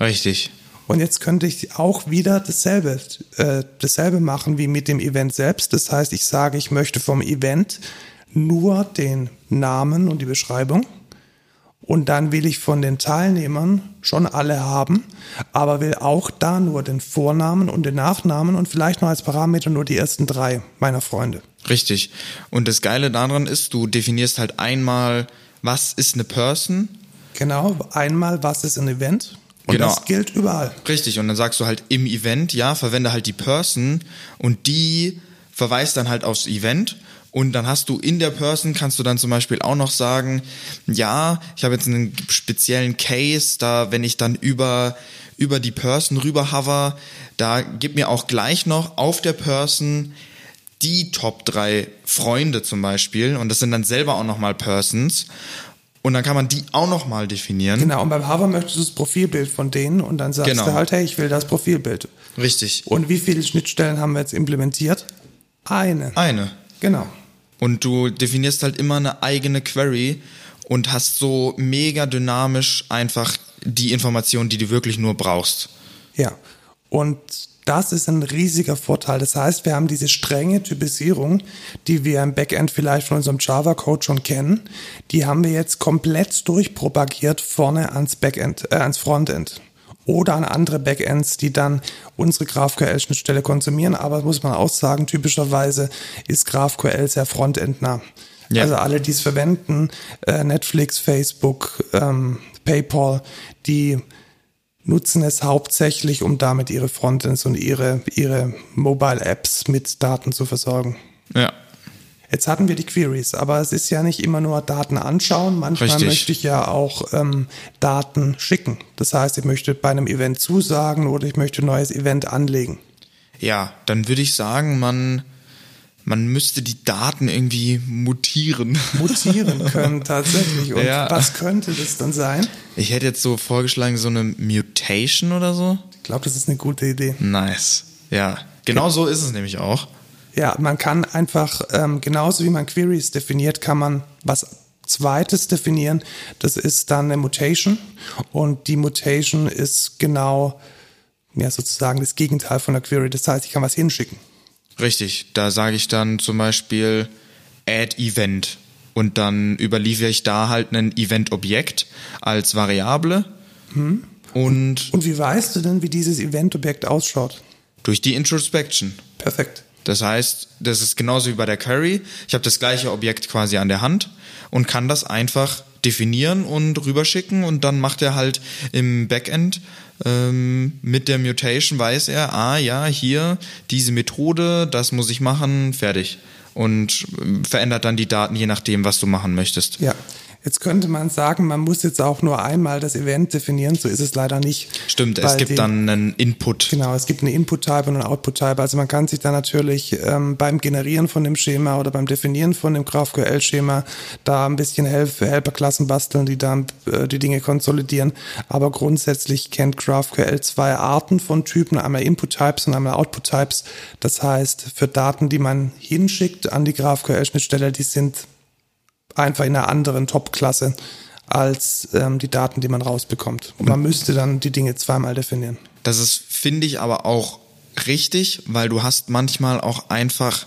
S1: Richtig.
S2: Und jetzt könnte ich auch wieder dasselbe, äh, dasselbe machen wie mit dem Event selbst. Das heißt, ich sage, ich möchte vom Event nur den Namen und die Beschreibung. Und dann will ich von den Teilnehmern schon alle haben, aber will auch da nur den Vornamen und den Nachnamen und vielleicht noch als Parameter nur die ersten drei meiner Freunde.
S1: Richtig. Und das Geile daran ist, du definierst halt einmal, was ist eine Person.
S2: Genau, einmal, was ist ein Event. Und genau. das gilt überall.
S1: Richtig. Und dann sagst du halt im Event, ja, verwende halt die Person und die verweist dann halt aufs Event und dann hast du in der Person, kannst du dann zum Beispiel auch noch sagen, ja, ich habe jetzt einen speziellen Case, da wenn ich dann über, über die Person rüber hover, da gib mir auch gleich noch auf der Person die Top 3 Freunde zum Beispiel. Und das sind dann selber auch nochmal Persons. Und dann kann man die auch nochmal definieren.
S2: Genau, und beim Hover möchtest du das Profilbild von denen und dann sagst genau. du halt, hey, ich will das Profilbild.
S1: Richtig.
S2: Und wie viele Schnittstellen haben wir jetzt implementiert? Eine.
S1: Eine.
S2: Genau.
S1: Und du definierst halt immer eine eigene Query und hast so mega dynamisch einfach die Informationen, die du wirklich nur brauchst.
S2: Ja. Und das ist ein riesiger Vorteil. Das heißt, wir haben diese strenge Typisierung, die wir im Backend vielleicht von unserem Java-Code schon kennen, die haben wir jetzt komplett durchpropagiert vorne ans Backend, äh, ans Frontend oder an andere Backends, die dann unsere GraphQL-Schnittstelle konsumieren. Aber muss man auch sagen, typischerweise ist GraphQL sehr frontendnah. Ja. Also alle, die es verwenden, äh, Netflix, Facebook, ähm, PayPal, die nutzen es hauptsächlich, um damit ihre Frontends und ihre, ihre Mobile Apps mit Daten zu versorgen.
S1: Ja.
S2: Jetzt hatten wir die Queries, aber es ist ja nicht immer nur Daten anschauen. Manchmal
S1: Richtig.
S2: möchte ich ja auch ähm, Daten schicken. Das heißt, ich möchte bei einem Event zusagen oder ich möchte ein neues Event anlegen.
S1: Ja, dann würde ich sagen, man, man müsste die Daten irgendwie mutieren.
S2: Mutieren können tatsächlich. Und
S1: Ja.
S2: was könnte das dann sein?
S1: Ich hätte jetzt so vorgeschlagen, so eine Mutation oder so.
S2: Ich glaube, das ist eine gute Idee.
S1: Nice. Ja, genau so ist es nämlich auch.
S2: Ja, man kann einfach, ähm, genauso wie man Queries definiert, kann man was Zweites definieren. Das ist dann eine Mutation. Und die Mutation ist genau, ja, sozusagen das Gegenteil von der Query. Das heißt, ich kann was hinschicken.
S1: Richtig. Da sage ich dann zum Beispiel Add Event und dann überliefere ich da halt ein Event-Objekt als Variable und
S2: Und wie weißt du denn, wie dieses Eventobjekt ausschaut?
S1: durch die Introspection.
S2: Perfekt.
S1: Das heißt, das ist genauso wie bei der Query. Ich habe das gleiche Objekt quasi an der Hand und kann das einfach definieren und rüberschicken und dann macht er halt im Backend ähm, mit der Mutation weiß er, ah ja, hier diese Methode, das muss ich machen, fertig. Und ähm, verändert dann die Daten je nachdem, was du machen möchtest.
S2: Ja. Jetzt könnte man sagen, man muss jetzt auch nur einmal das Event definieren. So ist es leider nicht.
S1: Stimmt, es gibt
S2: die-
S1: dann einen Input.
S2: Genau, es gibt einen Input-Type und einen Output-Type. Also man kann sich da natürlich ähm, beim Generieren von dem Schema oder beim Definieren von dem GraphQL-Schema da ein bisschen Help Helperklassen basteln, die dann äh, die Dinge konsolidieren. Aber grundsätzlich kennt GraphQL zwei Arten von Typen, einmal Input-Types und einmal Output-Types. Das heißt, für Daten, die man hinschickt an die GraphQL-Schnittstelle, die sind einfach in einer anderen Top-Klasse als ähm, die Daten, die man rausbekommt. Und man müsste dann die Dinge zweimal definieren.
S1: Das ist, finde ich, aber auch richtig, weil du hast manchmal auch einfach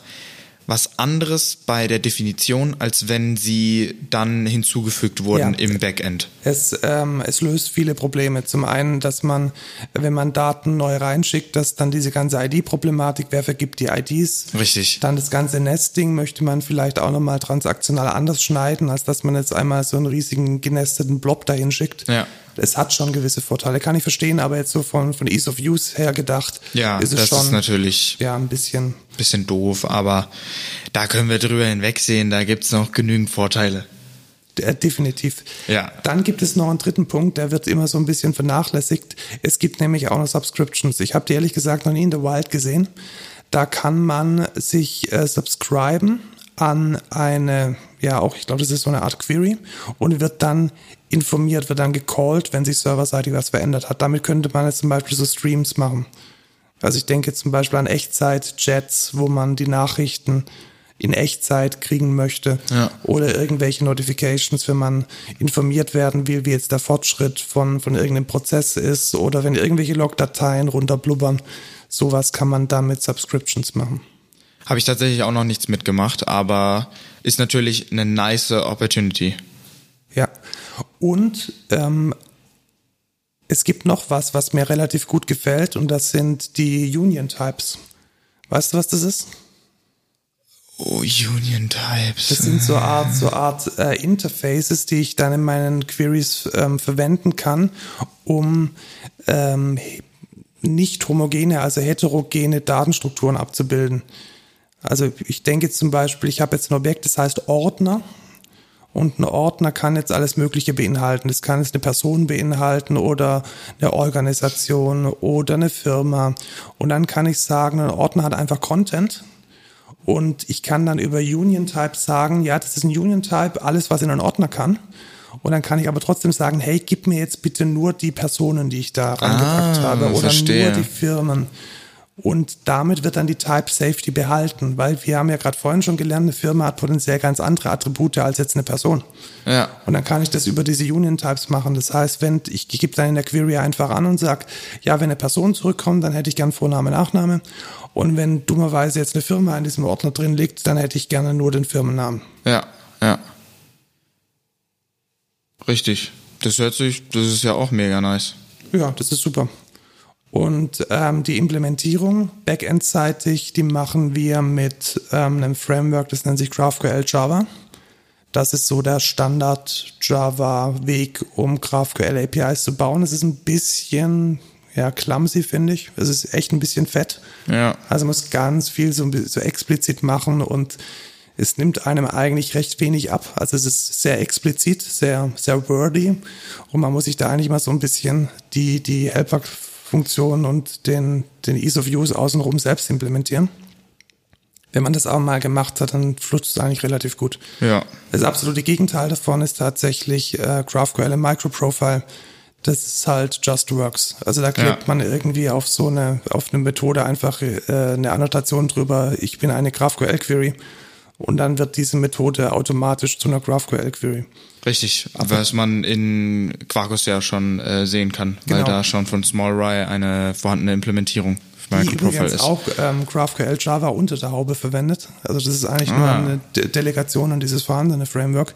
S1: was anderes bei der Definition, als wenn sie dann hinzugefügt wurden
S2: Ja.
S1: im Backend.
S2: Es, ähm, es löst viele Probleme. Zum einen, dass man, wenn man Daten neu reinschickt, dass dann diese ganze ID-Problematik, wer vergibt die IDs?
S1: Richtig.
S2: Dann das ganze Nesting möchte man vielleicht auch nochmal transaktional anders schneiden, als dass man jetzt einmal so einen riesigen genesteten Blob dahin schickt.
S1: Ja.
S2: Es hat schon gewisse Vorteile, kann ich verstehen, aber jetzt so von, von Ease of Use her gedacht,
S1: Ja,
S2: ist es
S1: das
S2: schon
S1: ist natürlich
S2: ja, ein bisschen
S1: bisschen doof, aber da können wir drüber hinwegsehen, da gibt's noch genügend Vorteile.
S2: Äh, Definitiv.
S1: Ja.
S2: Dann gibt es noch einen dritten Punkt, der wird immer so ein bisschen vernachlässigt. Es gibt nämlich auch noch Subscriptions. Ich habe die ehrlich gesagt noch nie in the Wild gesehen. Da kann man sich äh, subscriben an eine, ja auch, ich glaube, das ist so eine Art Query und wird dann informiert, wird dann gecallt, wenn sich serverseitig was verändert hat. Damit könnte man jetzt zum Beispiel so Streams machen. Also ich denke zum Beispiel an Echtzeit-Chats, wo man die Nachrichten in Echtzeit kriegen möchte
S1: Ja.
S2: oder irgendwelche Notifications, wenn man informiert werden will, wie jetzt der Fortschritt von, von irgendeinem Prozess ist oder wenn irgendwelche Logdateien runterblubbern. Sowas kann man dann mit Subscriptions machen.
S1: Habe ich tatsächlich auch noch nichts mitgemacht, aber ist natürlich eine nice Opportunity.
S2: Ja. Und ähm, es gibt noch was, was mir relativ gut gefällt und das sind die Union Types. Weißt du, was das ist?
S1: Oh, Union Types.
S2: Das sind so Art, so Art äh, Interfaces, die ich dann in meinen Queries ähm, verwenden kann, um ähm, nicht homogene, also heterogene Datenstrukturen abzubilden. Also ich denke zum Beispiel, ich habe jetzt ein Objekt, das heißt Ordner. Und ein Ordner kann jetzt alles Mögliche beinhalten. Das kann jetzt eine Person beinhalten oder eine Organisation oder eine Firma. Und dann kann ich sagen, ein Ordner hat einfach Content. Und ich kann dann über Union Type sagen, ja, das ist ein Union Type, alles, was in einen Ordner kann. Und dann kann ich aber trotzdem sagen, hey, gib mir jetzt bitte nur die Personen, die ich da reingepackt
S1: Ah,
S2: habe oder
S1: verstehe.
S2: nur die Firmen. Und damit wird dann die Type Safety behalten, weil wir haben ja gerade vorhin schon gelernt, eine Firma hat potenziell ganz andere Attribute als jetzt eine Person.
S1: Ja.
S2: Und dann kann ich das über diese Union Types machen. Das heißt, wenn ich gebe dann in der Query einfach an und sage, ja, wenn eine Person zurückkommt, dann hätte ich gern Vorname, Nachname. Und wenn dummerweise jetzt eine Firma in diesem Ordner drin liegt, dann hätte ich gerne nur den Firmennamen.
S1: Ja, ja. Richtig. Das hört sich, das ist ja auch mega nice.
S2: Ja, das ist super. Und ähm, die Implementierung backendseitig, die machen wir mit ähm, einem Framework, das nennt sich GraphQL Java. Das ist so der Standard-Java-Weg, um GraphQL APIs zu bauen. Es ist ein bisschen ja, clumsy, finde ich. Es ist echt ein bisschen fett.
S1: Ja.
S2: Also muss ganz viel so, so explizit machen und es nimmt einem eigentlich recht wenig ab. Also es ist sehr explizit, sehr, sehr wordy und man muss sich da eigentlich mal so ein bisschen die, die Helper-Funktion und den, den Ease of Use außenrum selbst implementieren. Wenn man das auch mal gemacht hat, dann flutscht es eigentlich relativ gut.
S1: Ja.
S2: Das absolute Gegenteil davon ist tatsächlich äh, GraphQL im Microprofile. Das ist halt Just Works. Also da klebt
S1: Ja.
S2: man irgendwie auf so eine, auf eine Methode einfach äh, eine Annotation drüber, ich bin eine GraphQL-Query und dann wird diese Methode automatisch zu einer GraphQL-Query.
S1: Richtig, was man in Quarkus ja schon äh, sehen kann, weil
S2: Genau.
S1: da schon von SmallRye eine vorhandene Implementierung für
S2: Die
S1: Microprofile
S2: übrigens
S1: ist.
S2: auch ähm, GraphQL Java unter der Haube verwendet. Also das ist eigentlich nur
S1: Ah.
S2: eine De Delegation an dieses vorhandene Framework.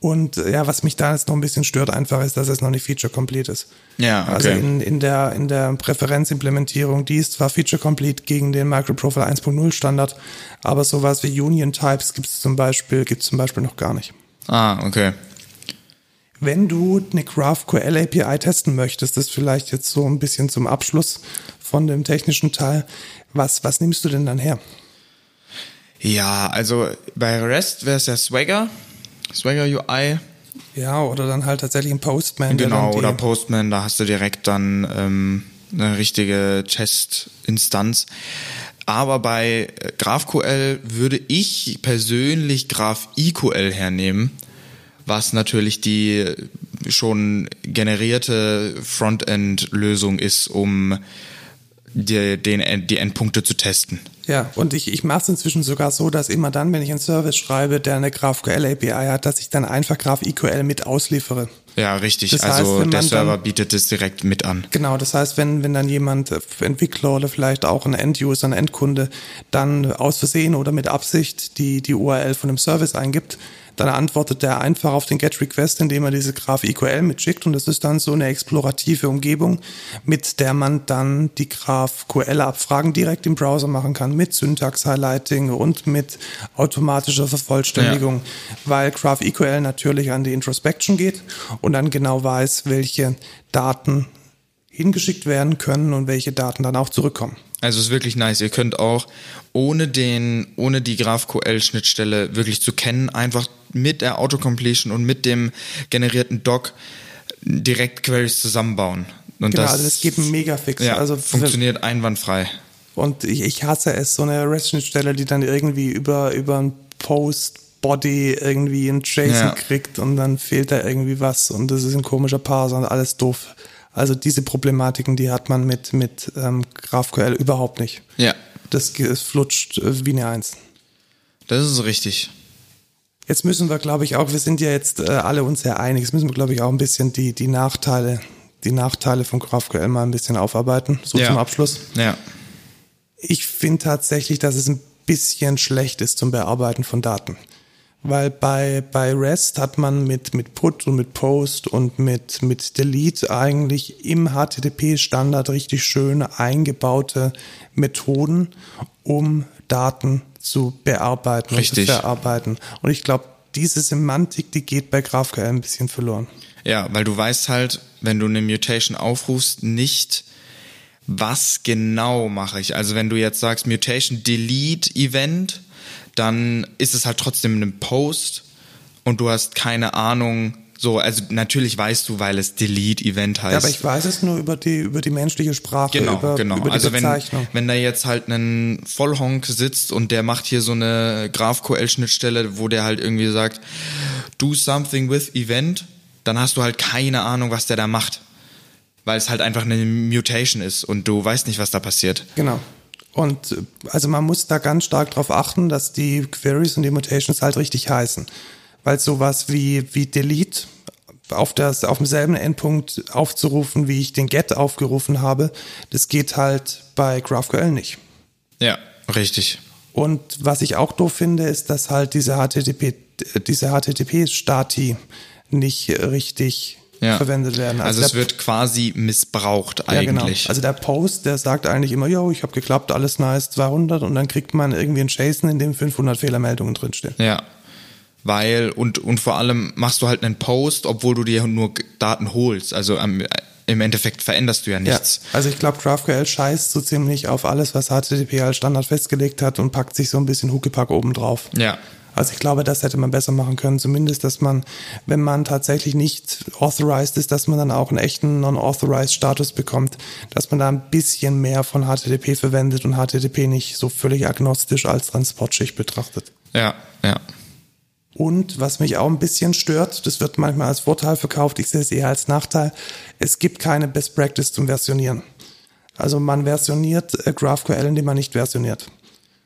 S2: Und äh, ja, was mich da jetzt noch ein bisschen stört einfach ist, dass es noch nicht feature-complete ist.
S1: Ja, okay.
S2: Also in, in der, in der Präferenzimplementierung, die ist zwar feature-complete gegen den Microprofile 1.0 Standard, aber sowas wie Union Types gibt es zum Beispiel, gibt's zum Beispiel noch gar nicht.
S1: ah, okay.
S2: Wenn du eine GraphQL API testen möchtest, das vielleicht jetzt so ein bisschen zum Abschluss von dem technischen Teil, was, was nimmst du denn dann her?
S1: Ja, also bei REST wäre es ja Swagger, Swagger UI,
S2: Ja, oder dann halt tatsächlich ein Postman.
S1: genau, oder Postman, da hast du direkt dann ähm, eine richtige Chest-Instanz. Aber bei GraphQL würde ich persönlich GraphIQL hernehmen, was natürlich die schon generierte Frontend-Lösung ist, um die, den, die Endpunkte zu testen.
S2: Ja, und ich, ich mache es inzwischen sogar so, dass immer dann, wenn ich einen Service schreibe, der eine GraphQL API hat, dass ich dann einfach GraphQL mit ausliefere.
S1: Ja, richtig.
S2: Das heißt,
S1: also
S2: wenn
S1: der Server
S2: dann-
S1: bietet es direkt mit an.
S2: Genau, das heißt, wenn, wenn dann jemand, äh, Entwickler oder vielleicht auch ein End-User, ein Endkunde, dann aus Versehen oder mit Absicht die, die URL von dem Service eingibt, dann antwortet der einfach auf den GET-Request, indem er diese GraphQL mitschickt und das ist dann so eine explorative Umgebung, mit der man dann die GraphQL-Abfragen direkt im Browser machen kann, mit Syntax-Highlighting und mit automatischer Vervollständigung, weil GraphQL natürlich an die Introspection geht und dann genau weiß, welche Daten hingeschickt werden können und welche Daten dann auch zurückkommen.
S1: Also es ist wirklich nice. Ihr könnt auch ohne den, ohne die GraphQL-Schnittstelle wirklich zu kennen, einfach mit der Autocompletion und mit dem generierten Doc direkt Queries zusammenbauen. Und
S2: Genau,
S1: das,
S2: also das geht mega fix.
S1: ja,
S2: also
S1: funktioniert einwandfrei.
S2: Und ich, ich hasse es, so eine REST-Schnittstelle, die dann irgendwie über, über ein Post-Body irgendwie ein JSON
S1: Ja.
S2: kriegt und dann fehlt da irgendwie was und das ist ein komischer Parser und alles doof. Also diese Problematiken, die hat man mit, mit ähm, GraphQL überhaupt nicht.
S1: Ja,
S2: Das, es flutscht äh, wie eine Eins.
S1: das ist richtig.
S2: Jetzt müssen wir, glaube ich, auch, wir sind ja jetzt äh, alle uns sehr einig, jetzt müssen wir, glaube ich, auch ein bisschen die, die Nachteile, die Nachteile von GraphQL mal ein bisschen aufarbeiten, so
S1: Ja.
S2: zum Abschluss.
S1: Ja.
S2: Ich finde tatsächlich, dass es ein bisschen schlecht ist zum Bearbeiten von Daten. Weil bei, bei REST hat man mit, mit Put und mit Post und mit, mit Delete eigentlich im HTTP-Standard richtig schön eingebaute Methoden, um Daten zu bearbeiten
S1: Richtig.
S2: und zu verarbeiten. Und ich glaube, diese Semantik, die geht bei GraphQL ein bisschen verloren.
S1: Ja, weil du weißt halt, wenn du eine Mutation aufrufst, nicht, was genau mache ich. Also wenn du jetzt sagst Mutation Delete Event, dann ist es halt trotzdem ein Post und du hast keine Ahnung. So, also natürlich weißt du, weil es Delete Event heißt.
S2: Ja, aber ich weiß es nur über die, über die menschliche Sprache,
S1: Genau,
S2: über,
S1: genau.
S2: über die
S1: also wenn, wenn da jetzt halt ein Vollhonk sitzt und der macht hier so eine GraphQL-Schnittstelle, wo der halt irgendwie sagt, do something with event, dann hast du halt keine Ahnung, was der da macht. Weil es halt einfach eine Mutation ist und du weißt nicht, was da passiert.
S2: Genau. Und äh, also man muss da ganz stark darauf achten, dass die Queries und die Mutations halt richtig heißen. Weil sowas wie, wie Delete auf, das, auf demselben Endpunkt aufzurufen, wie ich den Get aufgerufen habe, das geht halt bei GraphQL nicht.
S1: Ja, richtig.
S2: Und was ich auch doof finde, ist, dass halt diese HTTP, diese HTTP-Stati nicht richtig
S1: Ja.
S2: verwendet werden.
S1: Also, es
S2: der-
S1: wird quasi missbraucht
S2: ja, genau.
S1: eigentlich.
S2: Also der Post, der sagt eigentlich immer, yo, ich habe geklappt, alles nice, 200 und dann kriegt man irgendwie ein JSON, in dem 500 Fehlermeldungen drinstehen.
S1: ja. Weil und und vor allem machst du halt einen Post, obwohl du dir nur Daten holst. Also am, im Endeffekt veränderst du ja nichts.
S2: Ja, also ich glaube, GraphQL scheißt so ziemlich auf alles, was HTTP als Standard festgelegt hat und packt sich so ein bisschen Huckepack oben drauf.
S1: Ja.
S2: Also ich glaube, das hätte man besser machen können. Zumindest, dass man, wenn man tatsächlich nicht authorized ist, dass man dann auch einen echten non-authorized Status bekommt, dass man da ein bisschen mehr von HTTP verwendet und HTTP nicht so völlig agnostisch als Transportschicht betrachtet.
S1: Ja, ja.
S2: Und was mich auch ein bisschen stört, das wird manchmal als Vorteil verkauft, ich sehe es eher als Nachteil, es gibt keine Best Practice zum Versionieren. Also man versioniert äh, GraphQL, indem man nicht versioniert.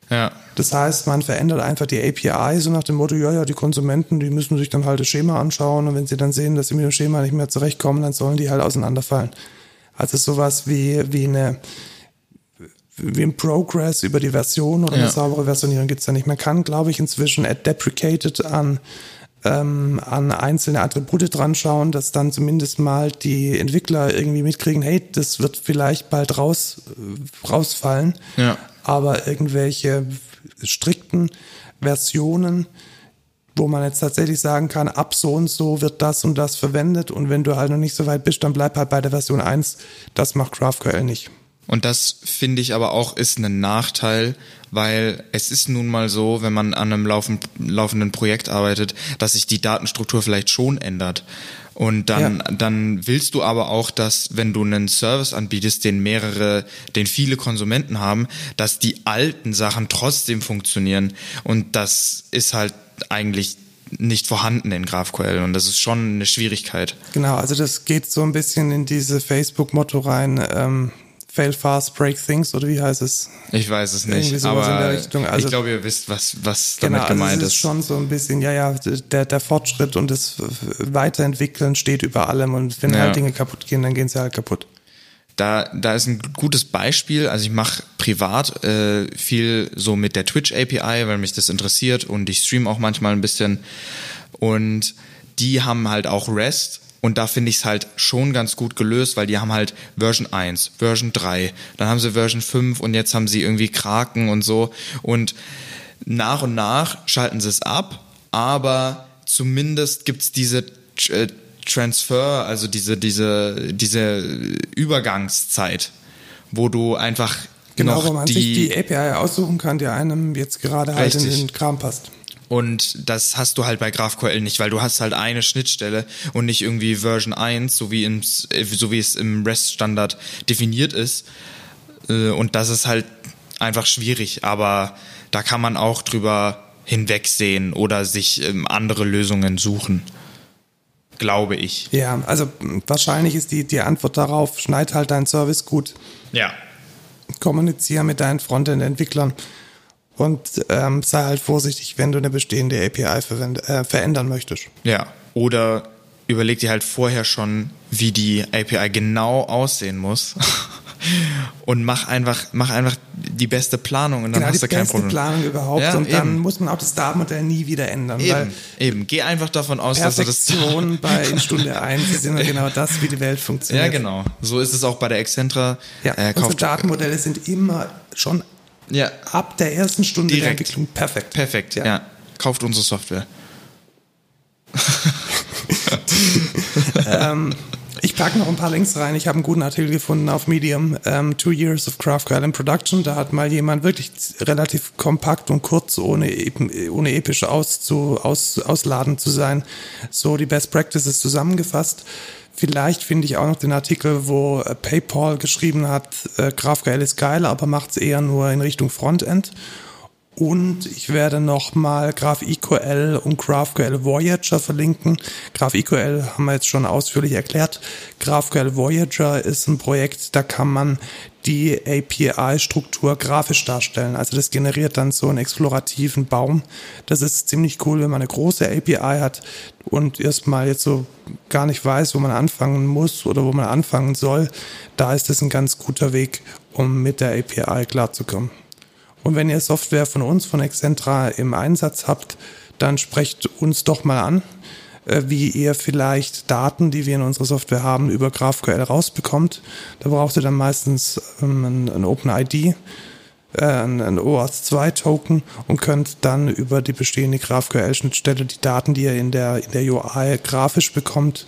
S1: Ja.
S2: Das heißt, man verändert einfach die API so nach dem Motto, ja, ja, die Konsumenten, die müssen sich dann halt das Schema anschauen und wenn sie dann sehen, dass sie mit dem Schema nicht mehr zurechtkommen, dann sollen die halt auseinanderfallen. Also sowas wie, wie eine, wie ein Progress über die Version oder eine
S1: Ja.
S2: saubere Versionierung gibt's da nicht. Man kann, glaube ich, inzwischen at deprecated an, ähm, an einzelne Attribute dran schauen, dass dann zumindest mal die Entwickler irgendwie mitkriegen, hey, das wird vielleicht bald raus, äh, rausfallen.
S1: Ja.
S2: Aber irgendwelche strikten Versionen, wo man jetzt tatsächlich sagen kann, ab so und so wird das und das verwendet und wenn du halt noch nicht so weit bist, dann bleib halt bei der Version 1. Das macht GraphQL nicht.
S1: Und das finde ich aber auch ist ein Nachteil, weil es ist nun mal so, wenn man an einem laufen, laufenden Projekt arbeitet, dass sich die Datenstruktur vielleicht schon ändert. Und dann,
S2: Ja.
S1: dann willst du aber auch, dass wenn du einen Service anbietest, den mehrere, den viele Konsumenten haben, dass die alten Sachen trotzdem funktionieren. Und das ist halt eigentlich nicht vorhanden in GraphQL und das ist schon eine Schwierigkeit.
S2: Genau, also das geht so ein bisschen in diese Facebook-Motto rein, ähm, fail fast, break things oder wie heißt es?
S1: Ich weiß es
S2: Irgendwie
S1: nicht, aber
S2: der Richtung. Also-
S1: ich glaube, ihr wisst, was, was
S2: Genau,
S1: damit
S2: also
S1: gemeint
S2: es ist
S1: ist.
S2: schon so ein bisschen, ja, ja, der, der Fortschritt und das Weiterentwickeln steht über allem und wenn
S1: Ja.
S2: halt Dinge kaputt gehen, dann gehen sie halt kaputt.
S1: Da, da ist ein gutes Beispiel. Also ich mache privat äh, viel so mit der Twitch API, weil mich das interessiert und ich stream auch manchmal ein bisschen. Und die haben halt auch REST und da finde ich es halt schon ganz gut gelöst, weil die haben halt Version 1, Version 3, dann haben sie Version 5 und jetzt haben sie irgendwie Kraken und so. Und nach und nach schalten sie es ab, aber zumindest gibt's diese äh, Transfer, also diese, diese, diese Übergangszeit, wo du einfach
S2: Genau, wo man
S1: die,
S2: sich die API aussuchen kann, die einem jetzt gerade halt in den Kram passt.
S1: Und das hast du halt bei GraphQL nicht, weil du hast halt eine Schnittstelle und nicht irgendwie Version 1, so wie, im, so wie es im REST-Standard definiert ist. Äh, Und das ist halt einfach schwierig, aber da kann man auch drüber hinwegsehen oder sich ähm, andere Lösungen suchen. Glaube ich.
S2: Ja, also wahrscheinlich ist die, die Antwort darauf, schneid halt deinen Service gut,
S1: Ja.
S2: kommuniziere mit deinen Frontend-Entwicklern und ähm, sei halt vorsichtig, wenn du eine bestehende API verwend, äh, verändern möchtest.
S1: Ja. Oder überleg dir halt vorher schon, wie die API genau aussehen muss. Und mach einfach, mach einfach die beste Planung und dann
S2: Genau,
S1: hast
S2: die
S1: du kein
S2: beste
S1: Problem.
S2: Planung überhaupt
S1: Ja,
S2: und dann
S1: eben.
S2: muss man auch das Datenmodell nie wieder ändern,
S1: Eben, eben. Geh einfach davon aus, dass du das.
S2: Perfektion bei in Stunde 1 ist immer genau das, wie die Welt funktioniert.
S1: Ja, genau. So ist es auch bei der Excentra.
S2: Ja,
S1: äh,
S2: unsere Datenmodelle sind immer schon
S1: ja,
S2: ab der ersten Stunde der
S1: Direkt.
S2: Entwicklung perfekt.
S1: perfekt.
S2: Ja.
S1: Ja. Kauft unsere Software.
S2: Ich packe noch ein paar Links rein. Ich habe einen guten Artikel gefunden auf Medium, ähm, Two Years of GraphQL in Production. Da hat mal jemand wirklich relativ kompakt und kurz, ohne, ohne episch auszu, aus, ausladen zu sein, so die Best Practices zusammengefasst. Vielleicht finde ich auch noch den Artikel, wo äh, PayPal geschrieben hat, äh, GraphQL ist geil, aber macht es eher nur in Richtung Frontend. Und ich werde nochmal GraphQL und GraphQL Voyager verlinken. GraphQL haben wir jetzt schon ausführlich erklärt. GraphQL Voyager ist ein Projekt, da kann man die API-Struktur grafisch darstellen. Also das generiert dann so einen explorativen Baum. Das ist ziemlich cool, wenn man eine große API hat und erstmal jetzt so gar nicht weiß, wo man anfangen muss oder wo man anfangen soll. Da ist es ein ganz guter Weg, um mit der API klarzukommen. Und wenn ihr Software von uns, von Excentra im Einsatz habt, dann sprecht uns doch mal an, äh, wie ihr vielleicht Daten, die wir in unserer Software haben, über GraphQL rausbekommt. Da braucht ihr dann meistens ähm, ein, OpenID. äh, ein, ein OAuth 2 Token und könnt dann über die bestehende GraphQL-Schnittstelle die Daten, die ihr in der, in der UI grafisch bekommt,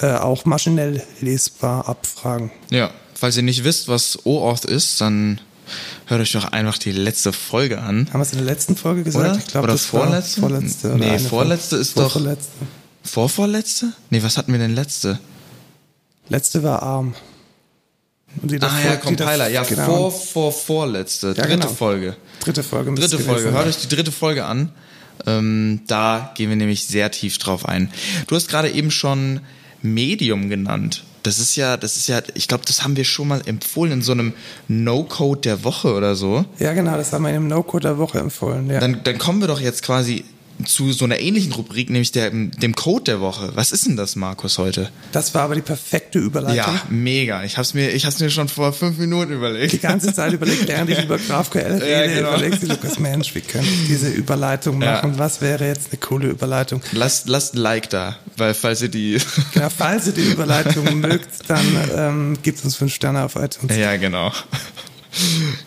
S2: äh, auch maschinell lesbar abfragen.
S1: Ja, falls ihr nicht wisst, was OAuth ist, dann hört euch doch einfach die letzte Folge an.
S2: Haben wir es in der letzten Folge gesagt?
S1: Oder?
S2: Ich glaube,
S1: oder
S2: das
S1: vorletzte?
S2: vorletzte.
S1: Nee, vorletzte ist doch-
S2: Vorvorletzte.
S1: Vorvorletzte? Nee, was hatten wir denn letzte?
S2: Letzte war ARM.
S1: Ah ja, Compiler. Ja,
S2: genau.
S1: vor, vor, vorletzte.
S2: Ja,
S1: dritte
S2: genau.
S1: Folge.
S2: Dritte Folge.
S1: Dritte Folge. Hört euch die dritte Folge an. Ähm, da gehen wir nämlich sehr tief drauf ein. Du hast gerade eben schon Medium genannt. Das ist ja, das ist ja, ich glaube, das haben wir schon mal empfohlen in so einem No-Code der Woche oder so.
S2: Ja, genau, das haben wir in dem No-Code der Woche empfohlen. Ja.
S1: Dann, dann kommen wir doch jetzt quasi zu so einer ähnlichen Rubrik, nämlich der, dem Code der Woche. Was ist denn das, Markus, heute?
S2: Das war aber die perfekte Überleitung.
S1: Ja, mega. Ich hab's mir, ich hab's mir schon vor fünf Minuten überlegt.
S2: Die ganze Zeit überlegt, während ich über GraphQL rede,
S1: Ja, genau.
S2: überlegt sich Lukas, Mensch, wie könnte ich diese Überleitung
S1: Ja.
S2: machen? Was wäre jetzt eine coole Überleitung?
S1: Lasst, lasst ein Like da, weil falls ihr die.
S2: Ja, falls ihr die Überleitung mögt, dann ähm, gebt uns fünf Sterne auf iTunes.
S1: ja, genau.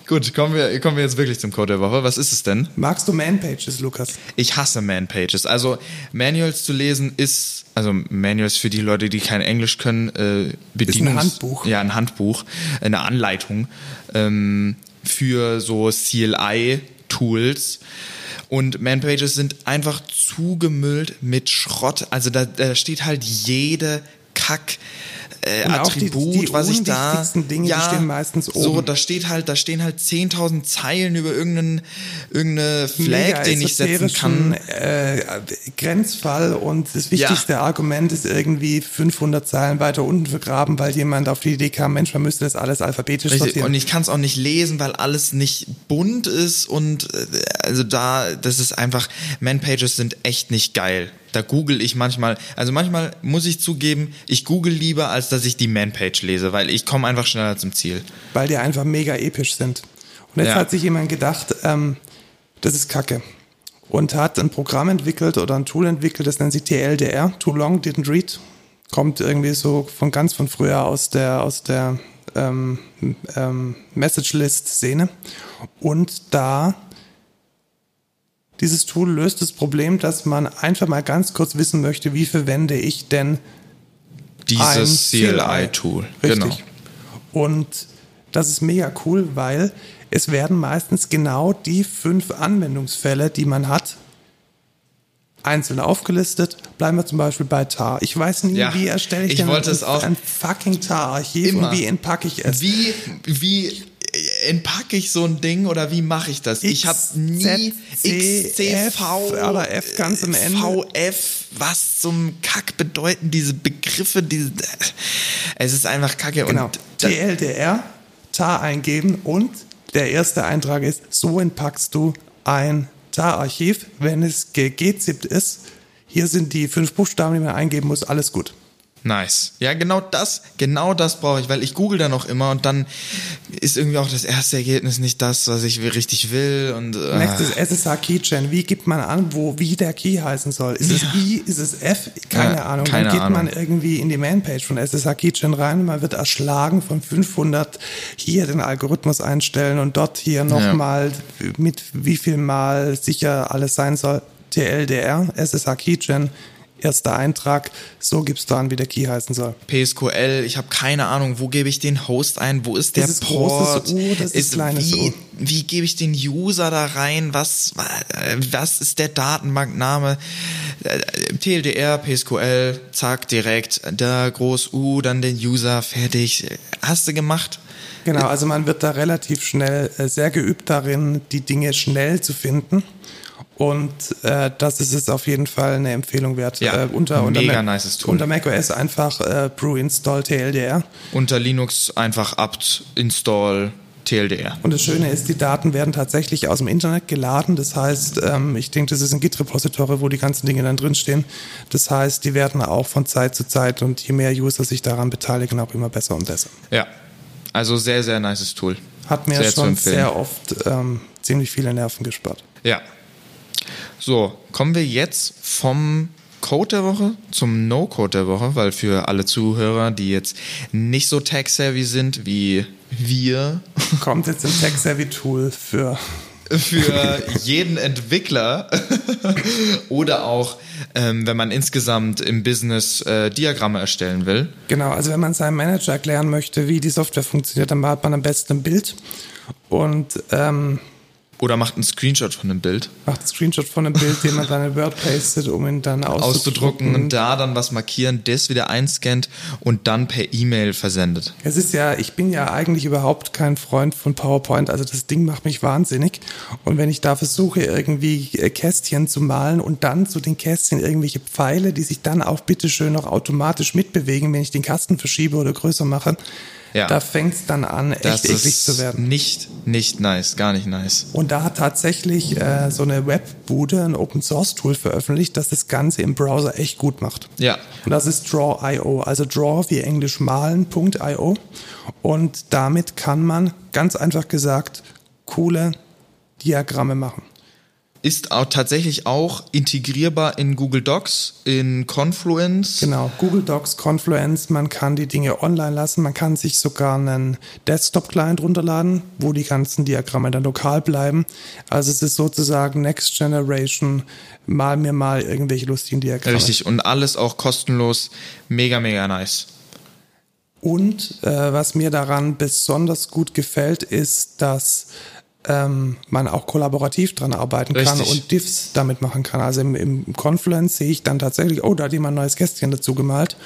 S1: Gut, kommen wir, kommen wir jetzt wirklich zum Code der Woche. Was ist es denn?
S2: Magst du Manpages, Lukas?
S1: Ich hasse Man-Pages. Also Manuals zu lesen ist, also Manuals für die Leute, die kein Englisch können, äh, Bedienungs
S2: Handbuch.
S1: Ja, ein Handbuch, eine Anleitung ähm, für so CLI-Tools. Und Man-Pages sind einfach zugemüllt mit Schrott. Also da, da steht halt jede Kack. Äh,
S2: Und auch die-
S1: Attribut,
S2: die
S1: was ich da.
S2: Dinge, die stehen meistens
S1: So,
S2: oben.
S1: da steht halt, da stehen halt 10.000 Zeilen über irgendeinen, irgendeine Flag, den ich setzen kann.
S2: Äh, Grenzfall und das wichtigste Argument ist irgendwie 500 Zeilen weiter unten vergraben, weil jemand auf die Idee kam, Mensch, man müsste das alles alphabetisch
S1: Richtig.
S2: sortieren.
S1: Und ich kann es auch nicht lesen, weil alles nicht bunt ist und äh, also da, das ist einfach, Man-Pages sind echt nicht geil. Da google ich manchmal, also manchmal muss ich zugeben, ich google lieber, als dass ich die Man-Page lese, weil ich komme einfach schneller zum Ziel.
S2: weil die einfach mega episch sind. Und jetzt
S1: Ja.
S2: hat sich jemand gedacht, ähm, das ist Kacke. Und hat ein Programm entwickelt oder ein Tool entwickelt, das nennt sich TLDR, Too Long Didn't Read. Kommt irgendwie so von ganz von früher aus der, aus der ähm, ähm, Message-List-Szene. Und da dieses Tool löst das Problem, dass man einfach mal ganz kurz wissen möchte, wie verwende ich denn
S1: Dieses CLI-Tool.
S2: Richtig.
S1: Genau.
S2: Und das ist mega cool, weil es werden meistens genau die fünf Anwendungsfälle, die man hat, einzeln aufgelistet. Bleiben wir zum Beispiel bei tar. Ich weiß nie,
S1: Ja,
S2: wie erstelle ich,
S1: ich
S2: denn
S1: wollte
S2: ein,
S1: es auch-
S2: ein fucking tar-Archiv und wie entpacke ich es?
S1: Wie, wie entpacke ich so ein Ding oder wie mache ich das? ich habe nie
S2: Z, C, F, ganz am Ende.
S1: VF, was zum Kack bedeuten diese Begriffe? Diese, es ist einfach Kacke.
S2: Genau.
S1: Und
S2: TLDR, tar eingeben und der erste Eintrag ist, so entpackst du ein tar-Archiv, wenn es gegzippt ist. Hier sind die fünf Buchstaben, die man eingeben muss, alles gut.
S1: Nice. Ja, genau das, genau das brauche ich, weil ich google dann auch immer und dann ist irgendwie auch das erste Ergebnis nicht das, was ich richtig will. Und, äh,
S2: Nächstes SSH Keychain. Wie gibt man an, wo, wie der Key heißen soll? Ist es I, ist es F? Keine
S1: Ja,
S2: Ahnung.
S1: keine
S2: Dann geht man
S1: Ahnung.
S2: irgendwie in die Manpage von SSH Keychain rein. Man wird erschlagen von 500. Hier den Algorithmus einstellen und dort hier nochmal mit wie viel Mal sicher alles sein soll. TLDR, SSH Keychain, erster Eintrag. So gibst du an, wie der Key heißen soll.
S1: PSQL, ich habe keine Ahnung, wo gebe ich den Host ein, wo ist der
S2: Ist
S1: Port?
S2: großes U, das ist kleines
S1: wie,
S2: U?
S1: wie gebe ich den User da rein? Was, was ist der Datenbankname? TLDR, PSQL, zack, direkt, da groß U, dann den User, fertig. Hast du gemacht?
S2: Genau, also man wird da relativ schnell äh, sehr geübt darin, die Dinge schnell zu finden. Und äh, das ist es auf jeden Fall eine Empfehlung wert.
S1: Ja,
S2: äh, unter, unter,
S1: mega
S2: Mac,
S1: nices Tool.
S2: unter macOS einfach äh, brew install TLDR.
S1: Unter Linux einfach apt install TLDR.
S2: Und das Schöne ist, die Daten werden tatsächlich aus dem Internet geladen. Das heißt, ähm, ich denke, das ist ein Git-Repository, wo die ganzen Dinge dann drinstehen. Das heißt, die werden auch von Zeit zu Zeit und je mehr User sich daran beteiligen, auch immer besser und besser.
S1: Ja, also sehr, sehr nices Tool.
S2: Hat mir
S1: Sehr
S2: schon sehr oft ähm, ziemlich viele Nerven gespart.
S1: Ja. So, kommen wir jetzt vom Code der Woche zum No-Code der Woche, weil für alle Zuhörer, die jetzt nicht so tech-savvy sind wie wir,
S2: Kommt jetzt ein Tech-Savvy-Tool für
S1: für jeden Entwickler oder auch, ähm, wenn man insgesamt im Business äh, Diagramme erstellen will.
S2: Genau, also wenn man seinem Manager erklären möchte, wie die Software funktioniert, dann hat man am besten ein Bild und ähm,
S1: oder macht einen Screenshot von dem Bild.
S2: Macht einen Screenshot von dem Bild, den man dann in Word pastet, um ihn dann auszudrucken. auszudrucken
S1: und da dann was markieren, das wieder einscannt und dann per E-Mail versendet.
S2: Es ist ja, ich bin ja eigentlich überhaupt kein Freund von PowerPoint, also das Ding macht mich wahnsinnig. Und wenn ich da versuche, irgendwie äh, Kästchen zu malen und dann zu den Kästchen irgendwelche Pfeile, die sich dann auch bitteschön noch automatisch mitbewegen, wenn ich den Kasten verschiebe oder größer mache, ja. Da fängt es dann an, echt das eklig zu werden.
S1: Nicht, nicht nice, gar nicht nice.
S2: Und da hat tatsächlich äh, so eine Webbude ein Open Source Tool veröffentlicht, das das Ganze im Browser echt gut macht.
S1: Ja.
S2: Und das ist Draw.io, also Draw wie Englisch malen.io. Und damit kann man ganz einfach gesagt coole Diagramme machen
S1: ist auch tatsächlich auch integrierbar in Google Docs, in Confluence.
S2: Genau, Google Docs, Confluence, man kann die Dinge online lassen, man kann sich sogar einen Desktop-Client runterladen, wo die ganzen Diagramme dann lokal bleiben. Also es ist sozusagen Next Generation, mal mir mal irgendwelche lustigen Diagramme.
S1: Richtig, und alles auch kostenlos, mega, mega nice.
S2: Und äh, was mir daran besonders gut gefällt, ist, dass ähm, man auch kollaborativ dran arbeiten kann Richtig. und Diffs damit machen kann. Also im, im Confluence sehe ich dann tatsächlich, oh, da hat jemand ein neues Kästchen dazu gemalt.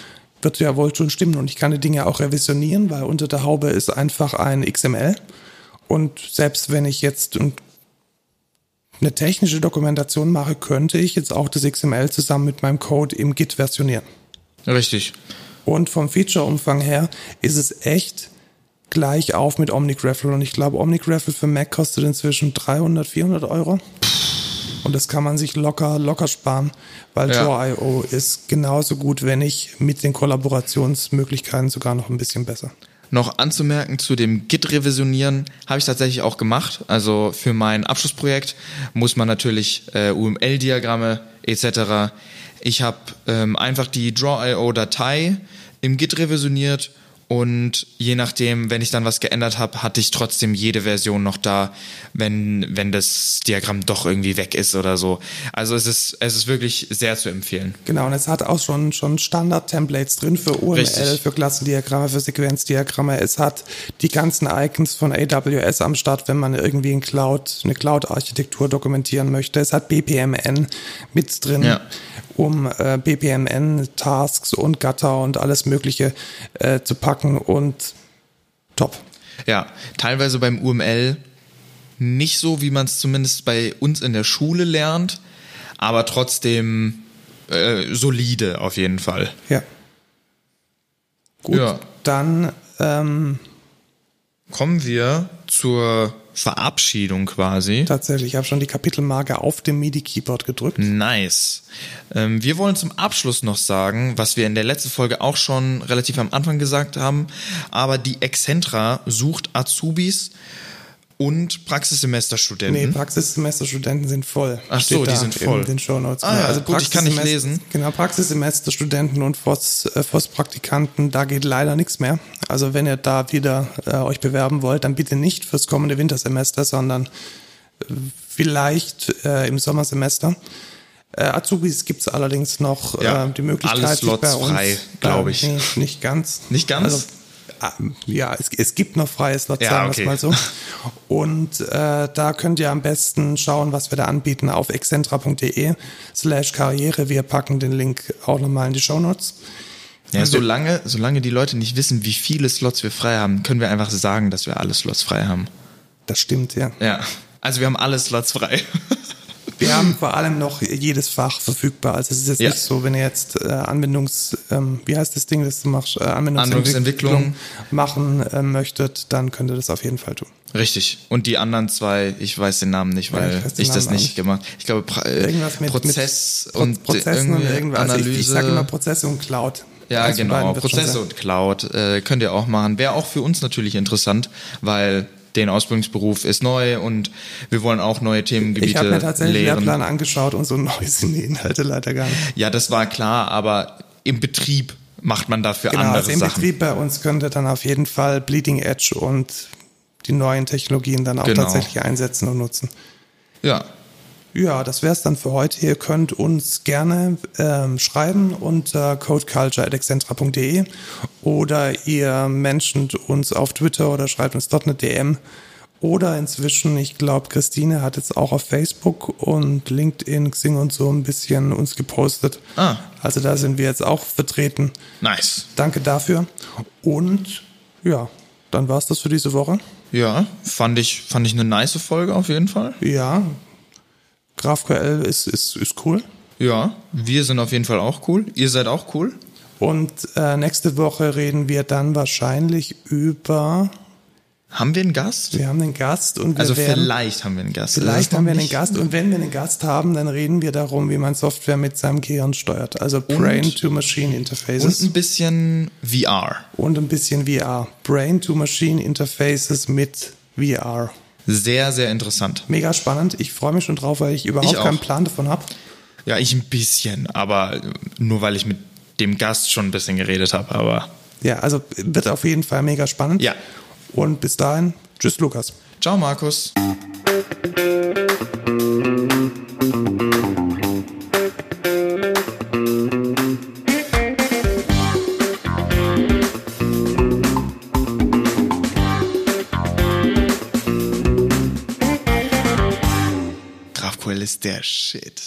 S2: Wird ja wohl schon stimmen und ich kann die Dinge auch revisionieren, weil unter der Haube ist einfach ein XML. Und selbst wenn ich jetzt eine technische Dokumentation mache, könnte ich jetzt auch das XML zusammen mit meinem Code im Git versionieren.
S1: Richtig.
S2: Und vom Feature-Umfang her ist es echt gleich auf mit OmniGraffle. Und ich glaube, OmniGraffle für Mac kostet inzwischen 300, 400 Euro. Und das kann man sich locker, locker sparen, weil ja. Draw.io ist genauso gut, wenn nicht mit den Kollaborationsmöglichkeiten sogar noch ein bisschen besser.
S1: Noch anzumerken zu dem Git-Revisionieren habe ich tatsächlich auch gemacht. Also für mein Abschlussprojekt muss man natürlich äh, UML-Diagramme etc. Ich habe ähm, einfach die Draw.io-Datei im Git revisioniert und je nachdem, wenn ich dann was geändert habe, hatte ich trotzdem jede Version noch da, wenn, wenn das Diagramm doch irgendwie weg ist oder so. Also es ist, es ist wirklich sehr zu empfehlen.
S2: Genau, und es hat auch schon, schon Standard-Templates drin für UML, Richtig. für Klassendiagramme, für Sequenzdiagramme. Es hat die ganzen Icons von AWS am Start, wenn man irgendwie in Cloud, eine Cloud-Architektur dokumentieren möchte. Es hat BPMN mit drin. Ja um äh, BPMN-Tasks und Gatter und alles Mögliche äh, zu packen und top.
S1: Ja, teilweise beim UML nicht so, wie man es zumindest bei uns in der Schule lernt, aber trotzdem äh, solide auf jeden Fall.
S2: Ja. Gut, ja. dann ähm,
S1: kommen wir zur Verabschiedung quasi.
S2: Tatsächlich, ich habe schon die Kapitelmarke auf dem MIDI-Keyboard gedrückt.
S1: Nice. Ähm, wir wollen zum Abschluss noch sagen, was wir in der letzten Folge auch schon relativ am Anfang gesagt haben, aber die Excentra sucht Azubis und Praxissemesterstudenten.
S2: Nee, Praxissemesterstudenten sind voll.
S1: Ach so, die sind voll.
S2: In den Shownotes.
S1: Ah, ja, also gut, ich kann nicht lesen.
S2: Genau, Praxissemesterstudenten und äh, FOS-Praktikanten, da geht leider nichts mehr. Also wenn ihr da wieder äh, euch bewerben wollt, dann bitte nicht fürs kommende Wintersemester, sondern äh, vielleicht äh, im Sommersemester. Äh, Azubis gibt's allerdings noch ja, äh, die Möglichkeit,
S1: alle Slots bei uns, frei, glaube ich.
S2: Nee, nicht ganz.
S1: Nicht ganz? Also,
S2: ja, es, es gibt noch freie Slots, ja, sagen wir es mal so. Und äh, da könnt ihr am besten schauen, was wir da anbieten auf excentra.de slash Karriere. Wir packen den Link auch nochmal in die Show Notes.
S1: Ja, solange, solange die Leute nicht wissen, wie viele Slots wir frei haben, können wir einfach sagen, dass wir alle Slots frei haben.
S2: Das stimmt, ja.
S1: Ja. Also wir haben alle Slots frei.
S2: Wir haben vor allem noch jedes Fach verfügbar. Also es ist jetzt ja. nicht so, wenn ihr jetzt äh, Anwendungs, ähm, wie heißt das Ding, das du machst, äh, Anwendungsentwicklung, machen äh, möchtet, dann könnt ihr das auf jeden Fall tun.
S1: Richtig. Und die anderen zwei, ich weiß den Namen nicht, weil ja, ich, ich das nicht gemacht. Ich glaube pra äh, irgendwas mit Prozess mit und
S2: Prozessen und irgendwas. Analyse. Also ich, ich sage immer Prozesse und Cloud.
S1: Ja, also genau. Prozesse und Cloud äh, könnt ihr auch machen. Wäre auch für uns natürlich interessant, weil den Ausbildungsberuf ist neu und wir wollen auch neue Themengebiete Ich habe mir tatsächlich lehren.
S2: Lehrplan angeschaut und so neu sind die Inhalte leider gar nicht.
S1: Ja, das war klar, aber im Betrieb macht man dafür genau, andere also
S2: im
S1: Sachen.
S2: Betrieb bei uns könnte dann auf jeden Fall Bleeding Edge und die neuen Technologien dann auch
S1: Genau.
S2: tatsächlich einsetzen und nutzen.
S1: Ja,
S2: Ja, das wäre es dann für heute. Ihr könnt uns gerne ähm, schreiben unter codeculture.excentra.de oder ihr menschent uns auf Twitter oder schreibt uns dort eine DM. Oder inzwischen, ich glaube, Christine hat jetzt auch auf Facebook und LinkedIn, Xing und so ein bisschen uns gepostet.
S1: Ah.
S2: Also da sind wir jetzt auch vertreten.
S1: nice.
S2: Danke dafür. Und ja, dann war's das für diese Woche.
S1: Ja, fand ich, fand ich eine nice Folge auf jeden Fall.
S2: Ja, GraphQL ist, ist, ist cool.
S1: Ja, wir sind auf jeden Fall auch cool. Ihr seid auch cool.
S2: Und äh, nächste Woche reden wir dann wahrscheinlich über.
S1: Haben wir einen Gast?
S2: Wir haben einen Gast und wir
S1: Also
S2: werden,
S1: vielleicht haben wir einen Gast.
S2: Vielleicht haben wir einen Gast und wenn wir einen Gast haben, dann reden wir darum, wie man Software mit seinem Gehirn steuert. Also Brain-to-Machine
S1: Und
S2: Interfaces
S1: ein bisschen VR.
S2: und ein bisschen VR. Brain-to-Machine Interfaces mit VR.
S1: Sehr, sehr interessant.
S2: Mega spannend. Ich freue mich schon drauf, weil ich überhaupt
S1: Ich
S2: keinen Plan davon habe.
S1: Ja, ich ein bisschen, aber nur weil ich mit dem Gast schon ein bisschen geredet habe, aber
S2: Ja, also wird auf jeden Fall mega spannend.
S1: Ja.
S2: Und bis dahin, tschüss Lukas.
S1: ciao Markus. Ist der Shit.